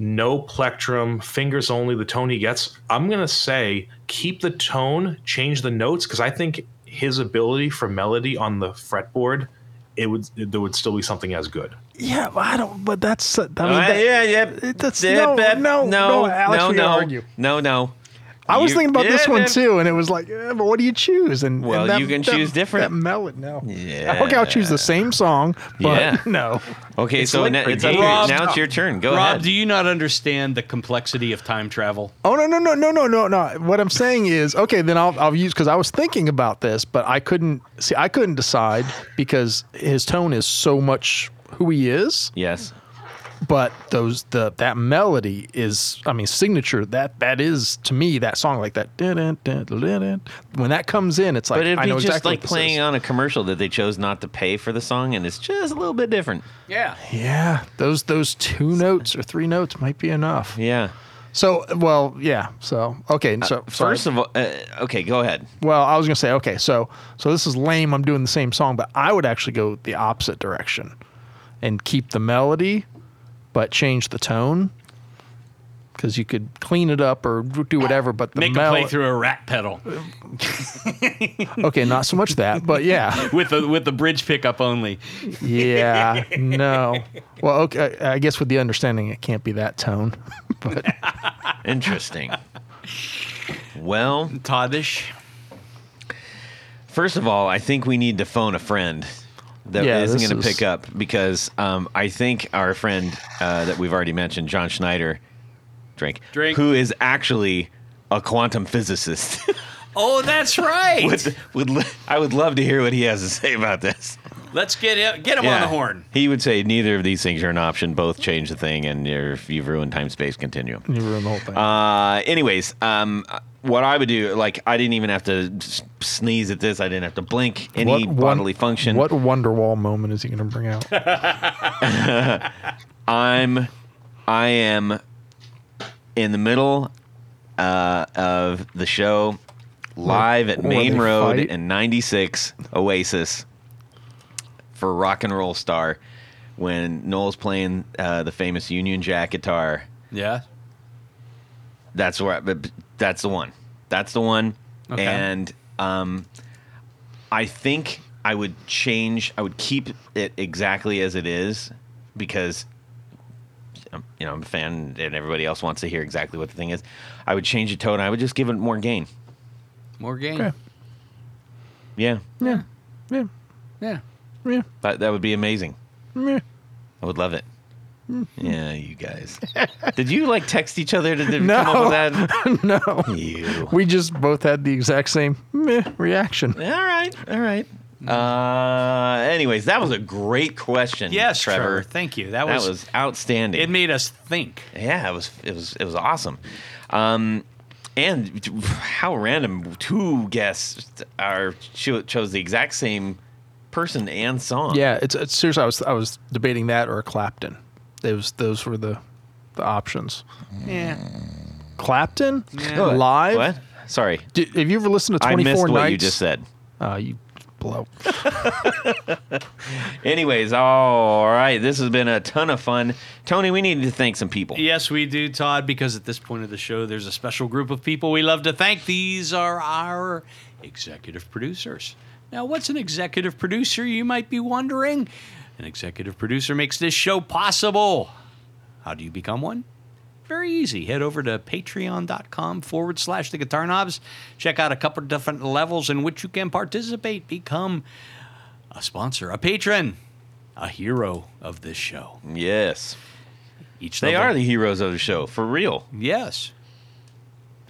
no plectrum, fingers only, the tone he gets, I'm going to say keep the tone, change the notes, because I think his ability for melody on the fretboard, it would there would still be something as good. Yeah, but I don't. But that's. uh, I mean, Uh, that- yeah, yeah. that's- Yeah, no, Beth, no, no, Alex, no, no, argue. no, no. I was You- thinking about this one yeah. too, and it was like, eh, but what do you choose? And Well, and that- you can that- choose different. That melody, no. Yeah. Okay, I'll choose the same song, but Yeah. no. Okay, It's so like now it's, Dave. your- Rob, now it's your turn. Go Rob, ahead. do you not understand the complexity of time travel? Oh no no no no no no no! What I'm saying is, okay, then I'll I'll use because I was thinking about this, but I couldn't see. I couldn't decide because his tone is so much who he is. yes. But those the that melody is, I mean, signature. That that is to me that song like that. When that comes in, it's like But it'd I be know just exactly like playing is. on a commercial that they chose not to pay for the song, and it's just a little bit different. Yeah. Yeah, those those two notes or three notes might be enough. Yeah. So, well, yeah. So, okay. So, sorry. First of all, uh, okay, go ahead. Well, I was gonna say, okay, so so this is lame. I'm doing the same song, but I would actually go the opposite direction, and keep the melody, but change the tone. Because you could clean it up or do whatever, but the Make a mel- play through a rat pedal Okay, not so much that, but yeah, with the with the bridge pickup only. yeah, no. Well, okay, I guess with the understanding it can't be that tone, but Interesting. well, Toddish. first of all, I think we need to phone a friend that Yeah, not going to is- pick up because um, I think our friend uh, that we've already mentioned, John Snyder, drink, Drink. who is actually a quantum physicist. Oh, that's right. would, would I would love to hear what he has to say about this. Let's get him, get him on the horn. He would say neither of these things are an option. Both change the thing, and you're, you've ruined time space continuum. you ruin the whole thing. Uh, anyways, um, what I would do, like, I didn't even have to sneeze at this. I didn't have to blink any What one- bodily function. What Wonderwall moment is he going to bring out? I'm, I am in the middle uh, of the show, live at Maine Road fight? in '96 Oasis for Rock and Roll Star when Noel's playing uh, the famous Union Jack guitar. Yeah. That's where. but That's the one. That's the one. Okay. And um, I think I would change. I would keep it exactly as it is because um, you know I'm a fan, and everybody else wants to hear exactly what the thing is. I would change the tone. I would just give it more gain. More gain. Okay. Yeah, Yeah, yeah, Yeah. yeah, that that would be amazing. yeah. I would love it. Yeah, you guys. Did you like text each other to, to No. come up with that? no. You. We just both had the exact same meh reaction. All right, all right. Uh, anyways, that was a great question. Yes, Trevor. Trevor. Thank you. That, That was, was outstanding. It made us think. yeah, it was. It was. It was awesome. Um, and how random! Two guests are cho- chose the exact same person and song. Yeah, it's, it's seriously. I was I was debating that or Clapton. It was those were the the options. Yeah. Clapton Yeah. Live. What? Sorry, Did, have you ever listened to I Twenty missed Four what you just said. Uh, you blow. Anyways, all right. This has been a ton of fun. Tony, we need to thank some people. Yes, we do, Todd, because at this point of the show, there's a special group of people we love to thank. These are our executive producers. Now, what's an executive producer, you might be wondering? An executive producer makes this show possible. How do you become one? Very easy. Head over to patreon.com forward slash the guitar knobs. Check out a couple of different levels in which you can participate. Become a sponsor, a patron, a hero of this show. Yes. Each They level- are the heroes of the show, for real. Yes.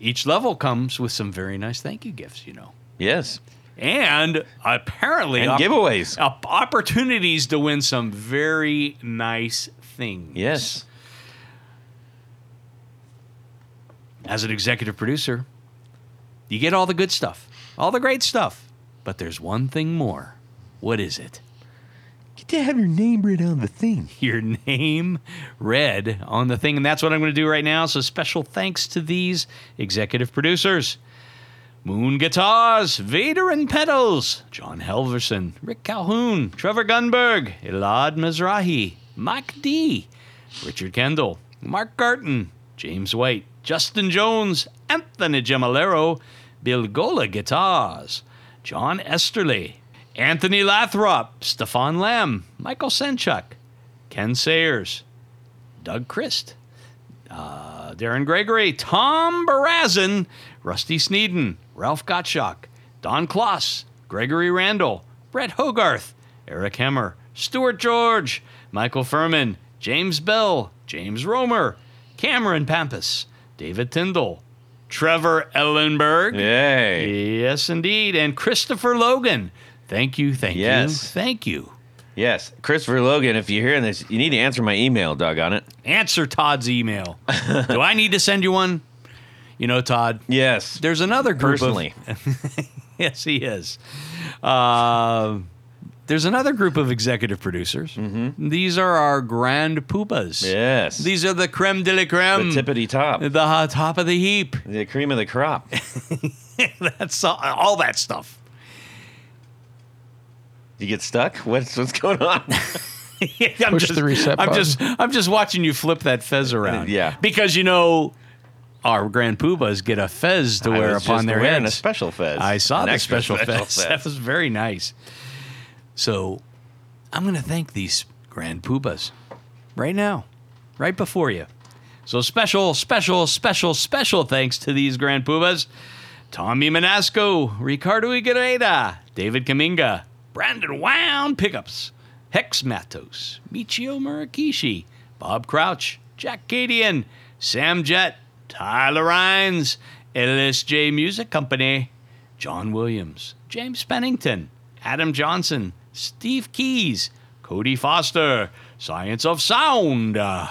Each level comes with some very nice thank you gifts, you know. Yes. And apparently, And op- giveaways. op- opportunities to win some very nice things. Yes. As an executive producer, you get all the good stuff, all the great stuff. But there's one thing more. What is it? Get to have your name read on the thing. your name read on the thing. And that's what I'm going to do right now. So special thanks to these executive producers. Moon Guitars, Vader and Pedals, John Helverson, Rick Calhoun, Trevor Gunberg, Elad Mizrahi, Mike D, Richard Kendall, Mark Garton, James White, Justin Jones, Anthony Gemalero, Bill Gola Guitars, John Esterly, Anthony Lathrop, Stefan Lamb, Michael Senchuk, Ken Sayers, Doug Christ, uh, Darren Gregory, Tom Barazin, Rusty Sneeden, Ralph Gottschalk, Don Kloss, Gregory Randall, Brett Hogarth, Eric Hemmer, Stuart George, Michael Furman, James Bell, James Romer, Cameron Pampas, David Tyndall, Trevor Ellenberg. Yay. Yes, indeed. And Christopher Logan. Thank you, thank you, Yes. thank you. Yes. Christopher Logan, if you're hearing this, you need to answer my email, Doug, on it. Answer Todd's email. Do I need to send you one? You know, Todd, Yes. there's another group Personally. of yes, he is. Uh, there's another group of executive producers. These are our grand poobahs. yes. These are the creme de la creme. the creme. tippity top. the hot top of the heap. The cream of the crop. That's all, all that stuff. You get stuck? What's what's going on? I'm Push the reset I'm button. just I'm just watching you flip that fez around. Yeah. Because you know our grand poobahs get a fez to I wear upon their wearing heads. a special fez. I saw An the extra special, fez. That was very nice. So I'm going to thank these grand poobahs right now, right before you. So special, special, special, special thanks to these grand poobahs. Tommy Manasco, Ricardo Iguereda, David Kaminga, Brandonwound Pickups, Hex Matos, Michio Murakishi, Bob Crouch, Jack Cadian, Sam Jett, Tyler Rhines, LSJ Music Company, John Williams, James Pennington, Adam Johnson, Steve Keys, Cody Foster, Science of Sound, uh,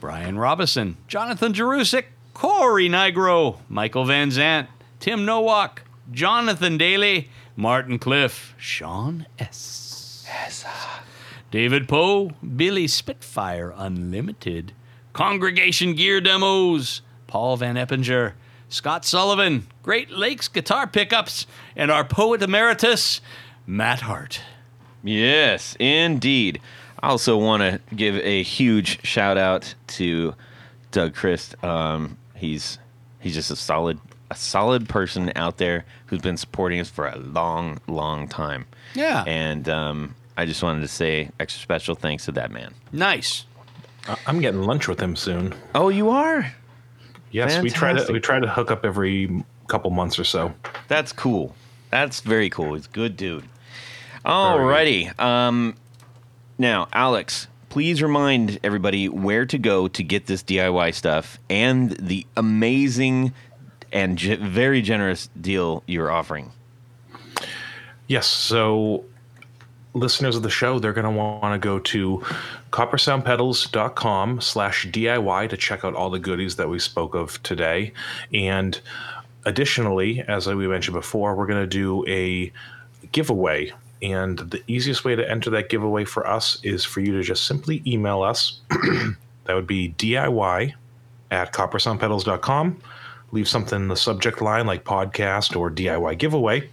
Brian Robison, Jonathan Jerusik, Corey Nigro, Michael Van Zant, Tim Nowak, Jonathan Daly, Martin Cliff, Sean S. David Poe, Billy Spitfire Unlimited, Congregation Gear Demos, Paul Van Eppinger, Scott Sullivan, Great Lakes Guitar Pickups, and our poet emeritus, Matt Hart. Yes, indeed. I also want to give a huge shout out to Doug Christ. Um, he's he's just a solid a solid person out there who's been supporting us for a long, long time. Yeah. And um, I just wanted to say extra special thanks to that man. Nice. I- I'm getting lunch with him soon. Oh, you are? Yes, we try to we try to hook up every couple months or so. That's cool. That's very cool. He's a good dude. Alrighty. Um, now, Alex, please remind everybody where to go to get this DIY stuff and the amazing and ge- very generous deal you're offering. Yes. So, listeners of the show, they're going to want to go to coppersoundpedals.com slash DIY to check out all the goodies that we spoke of today. And additionally, as we mentioned before, we're going to do a giveaway. And the easiest way to enter that giveaway for us is for you to just simply email us. that would be DIY at coppersoundpedals.com. Leave something in the subject line like podcast or DIY giveaway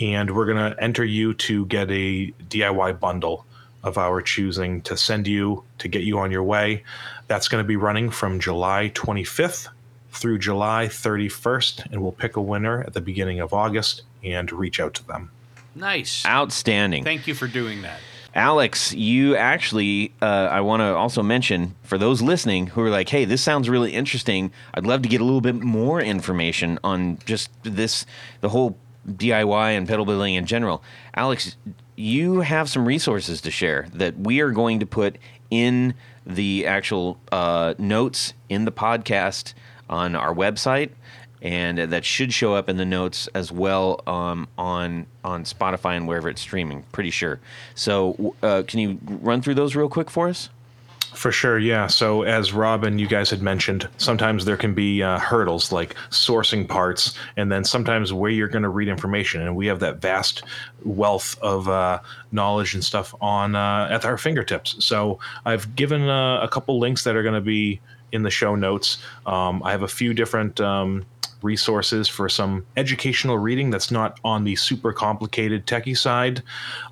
and we're going to enter you to get a DIY bundle of our choosing to send you to get you on your way. That's going to be running from July 25th through July 31st, and we'll pick a winner at the beginning of August and reach out to them. Nice. Outstanding. Thank you for doing that. Alex, you actually, uh, I want to also mention for those listening who are like, hey, this sounds really interesting. I'd love to get a little bit more information on just this, the whole DIY and pedal building in general. Alex, you have some resources to share that we are going to put in the actual uh, notes in the podcast on our website and that should show up in the notes as well um, on on Spotify and wherever it's streaming. Pretty sure. So, uh, can you run through those real quick for us? For sure, yeah. So, as Robin, you guys had mentioned, sometimes there can be uh, hurdles like sourcing parts, and then sometimes where you're going to read information. And we have that vast wealth of uh, knowledge and stuff on uh, at our fingertips. So, I've given uh, a couple links that are going to be in the show notes. Um, I have a few different. Um, resources for some educational reading that's not on the super complicated techie side.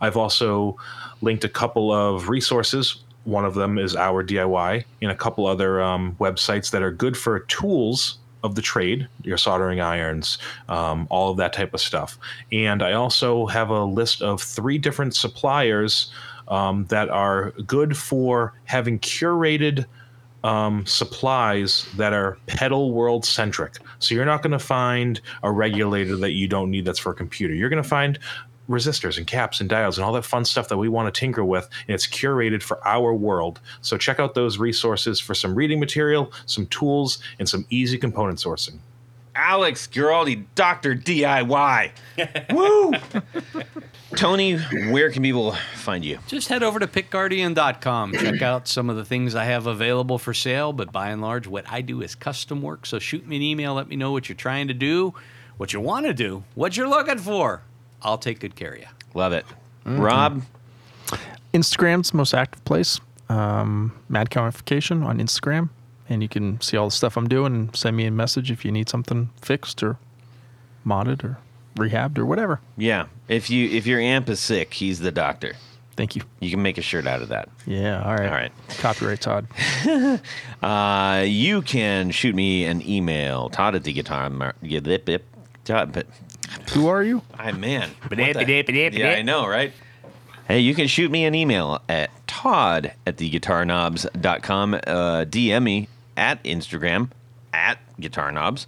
I've also linked a couple of resources one of them is our DIY, and a couple other um, websites that are good for tools of the trade, your soldering irons, um, all of that type of stuff. And I also have a list of three different suppliers um, that are good for having curated um, supplies that are pedal world centric. So you're not going to find a regulator that you don't need that's for a computer. You're going to find resistors and caps and diodes and all that fun stuff that we want to tinker with and it's curated for our world so check out those resources for some reading material some tools and some easy component sourcing Alex Guaraldi, Doctor DIY. Woo! Tony, where can people find you? Just head over to pickguardian.com. Check out some of the things I have available for sale, but by and large, what I do is custom work. So shoot me an email, let me know what you're trying to do, what you want to do, what you're looking for. I'll take good care of you. Love it. Rob, Instagram's the most active place. Um, Mad Comification on Instagram, and you can see all the stuff I'm doing and send me a message if you need something fixed or modded or rehabbed or whatever. yeah. If you if your amp is sick, he's the doctor. Thank you. You can make a shirt out of that. Yeah. All right. All right. Copyright Todd. Uh, you can shoot me an email, Todd at the guitar. Mar- yeah, lip, lip, Todd, but Who are you? I'm man. Yeah, I know, right? Hey, you can shoot me an email at Todd at theguitarknobs.com. Uh, DM me at Instagram at Guitar Knobs.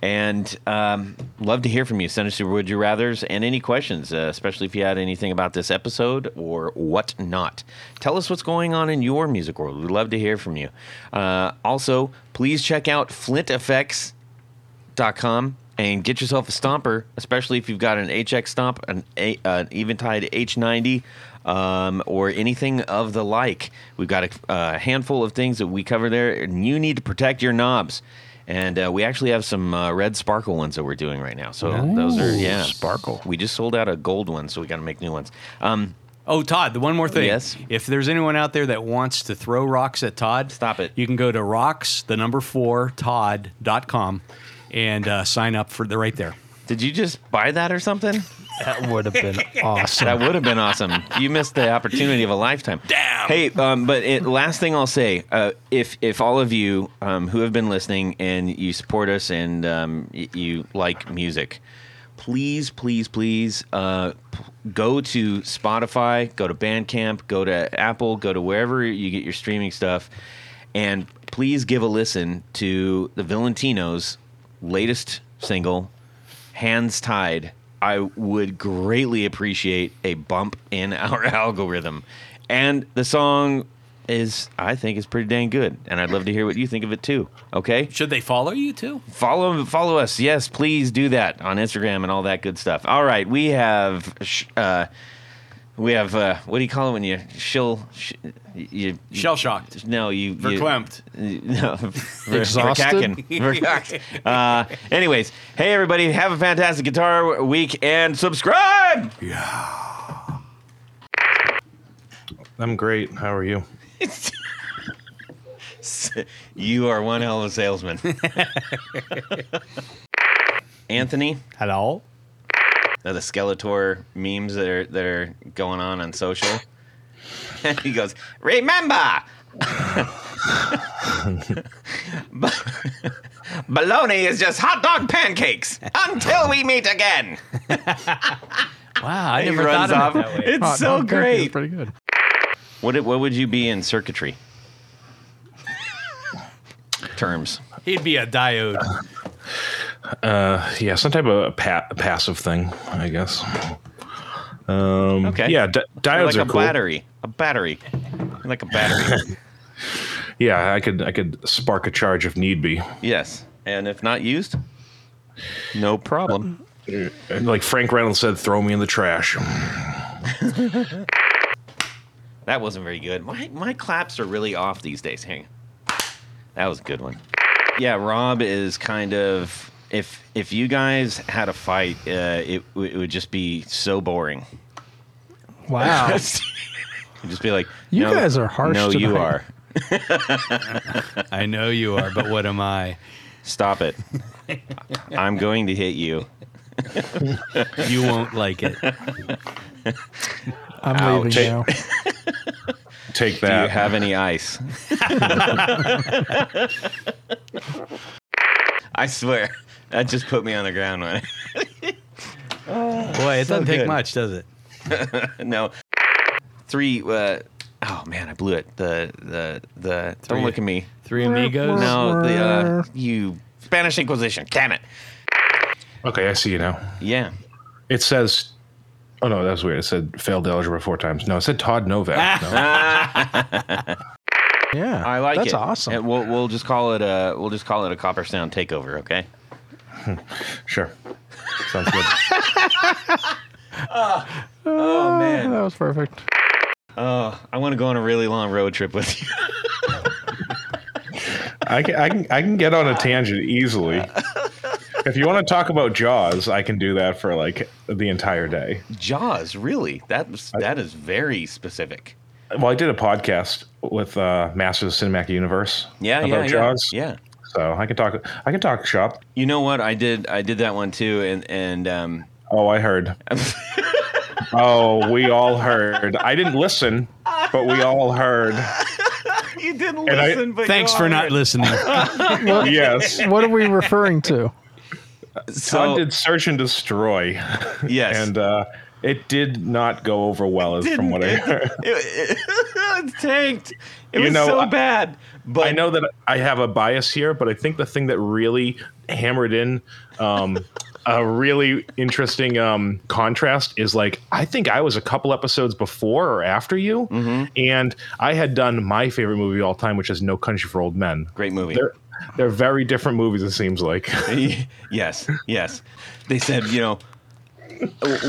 And um, love to hear from you. Send us your Would You Rathers and any questions, uh, especially if you had anything about this episode or whatnot. Tell us what's going on in your music world. We'd love to hear from you. Uh, also, please check out Flint Effects com and get yourself a stomper, especially if you've got an HX stomp, an, a, an Eventide H90, um, or anything of the like. We've got a, a handful of things that we cover there, and you need to protect your knobs. And uh, we actually have some uh, red sparkle ones that we're doing right now. So those are yeah, sparkle. We just sold out a gold one, so we got to make new ones. Um, Oh, Todd, the one more thing. Yes? If there's anyone out there that wants to throw rocks at Todd, Stop it. You can go to rocks, the number four, Todd.com and uh, sign up for the right there. did you just buy that or something? That would have been awesome. That would have been awesome. You missed the opportunity of a lifetime. Damn. Hey, um, but it, last thing I'll say, uh, if if all of you um, who have been listening and you support us and um, y- you like music, please, please, please uh, p- go to Spotify, go to Bandcamp, go to Apple, go to wherever you get your streaming stuff, and please give a listen to the Valentinos' latest single, Hands Tied. I would greatly appreciate a bump in our algorithm. And the song is, I think, is pretty dang good. And I'd love to hear what you think of it too. Okay? Should they follow you too? Follow follow us. Yes, please do that on Instagram and all that good stuff. All right, we have uh, we have uh, what do you call it when you shill sh- you Shell shocked. no you you- Verklempt. no, ver- Exhausted? verkacken. Verkack. uh, anyways, hey everybody, have a fantastic guitar week and subscribe. Yeah. i'm great how are you You are one hell of a salesman, Anthony. Hello? The Skeletor memes that are that are going on on social. And he goes, "Remember, baloney is just hot dog pancakes until we meet again." Wow, I never thought of it that way. It's Oh, so great. Pretty good. What it- what would you be in circuitry terms? He'd be a diode. Uh, yeah some type of pa- passive thing i guess um, Okay. yeah di- diodes like are a cool battery, a battery, like a battery. yeah i could i could spark a charge if need be yes, and if not used, no problem. And like frank reynolds said throw me in the trash That wasn't very good. My my claps are really off these days. Hang. on. That was a good one. Yeah, Rob is kind of if if you guys had a fight, uh, it, w- it would just be so boring. Wow. It'd just be like You "No, guys are harsh No, you tonight." are. I know you are, but what am I? Stop it. I'm going to hit you. You won't like it. I'm Ouch. leaving now. take Do that you have any ice? I swear, that just put me on the ground. When Boy, it doesn't take good. much, does it? no, three. Uh, oh man, I blew it. The the the. Three. Don't look at me. Three amigos. No, the uh, you Spanish Inquisition. Damn it. Okay, I see you now. Yeah. It says, oh no, that's weird. It said failed algebra four times. No, it said Todd Novak. No. Yeah, I like that's it. That's awesome. And we'll we'll just call it a we'll just call it a Coppersound takeover. Okay. Sure. Sounds good. Oh man. that was perfect. Oh, I want to go on a really long road trip with you. I can, I can I can get on a tangent easily. If you want to talk about Jaws, I can do that for like the entire day. Jaws, really? That was that is very specific. Well, I did a podcast with uh, Masters of Cinematic Universe. Yeah, about yeah, yeah. Jaws. Yeah. So I can talk. I can talk shop. You know what? I did I did that one too, and and um, Oh, I heard. oh, we all heard. I didn't listen, but we all heard. you didn't And I- listen. but Thanks you for are. not listening. Yes. What are we referring to? So Todd did search and destroy, yes, and uh, it did not go over well, as from what I Didn't heard. it, it, it tanked. It You was know, so I- bad. But I know that I have a bias here, but I think the thing that really hammered in um, a really interesting um, contrast is like I think I was a couple episodes before or after you, Mm-hmm. and I had done my favorite movie of all time, which is No Country for Old Men. great movie. They're they're very different movies. It seems like. yes, yes. They said, you know,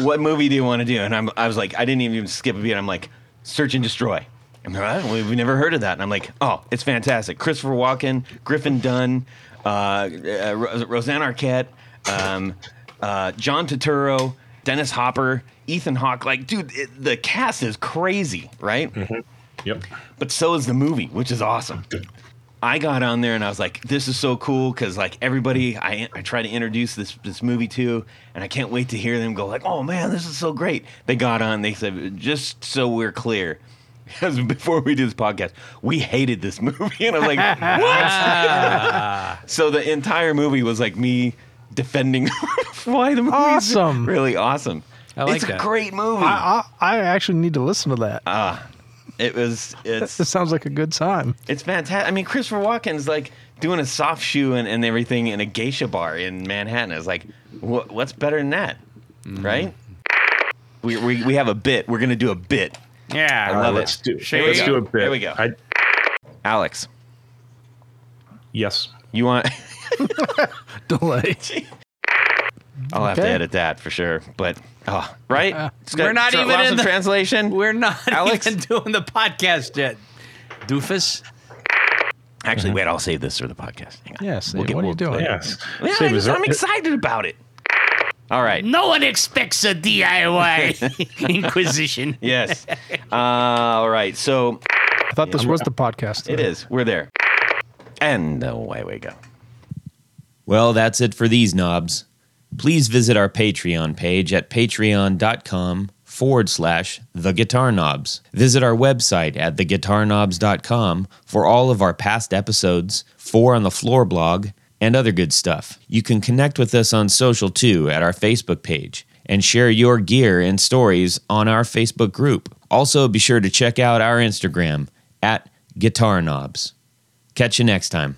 what movie do you want to do? And I'm, I was like, I didn't even skip a beat. I'm like, Search and Destroy. And they're like, "Oh, we've never heard of that. And I'm like, oh, it's fantastic. Christopher Walken, Griffin Dunne, uh, uh, Ro- Rosanna Arquette, um, uh, John Turturro, Dennis Hopper, Ethan Hawke. Like, dude, it, the cast is crazy, right? Yep. but so is the movie, which is awesome. I got on there and I was like, "This is so cool" because like everybody I I try to introduce this this movie to, and I can't wait to hear them go like, "Oh man, this is so great!" They got on. They said, "Just so we're clear." Because before we did this podcast, we hated this movie, and I was like, "What?" so the entire movie was like me defending why the movie Awesome. really awesome. I like it's that. a great movie. I, I, I actually need to listen to that. Ah, it was it's This sounds like a good time. It's fantastic. I mean, Christopher Walken's like doing a soft shoe and, and everything in a geisha bar in Manhattan. It's like, wh- what's better than that, mm-hmm. right? We, we, we have a bit. We're gonna do a bit. Yeah, I All right, love let's it. do. Here let's do a bit. Here we go. I, Alex, yes. you want? Delay. I'll have to edit that for sure. But oh, right? Uh, it's We're not even in in the- translation. we're not Alex? even doing the podcast yet. Doofus. Actually, mm-hmm. wait. I'll save this for the podcast. Hang on. Yes. We'll get- what are you we'll- doing? Yes. Yeah, I is I'm excited about it. All right. No one expects a DIY Inquisition. Yes. Uh, all right. So I thought this was the podcast. it is. We're there. And away we go. Well, that's it for these knobs. Please visit our Patreon page at patreon.com forward slash the guitar knobs. Visit our website at theguitarknobs.com for all of our past episodes, four on the floor blog, and other good stuff. You can connect with us on social too at our Facebook page and share your gear and stories on our Facebook group. Also, be sure to check out our Instagram at guitar knobs. Catch you next time.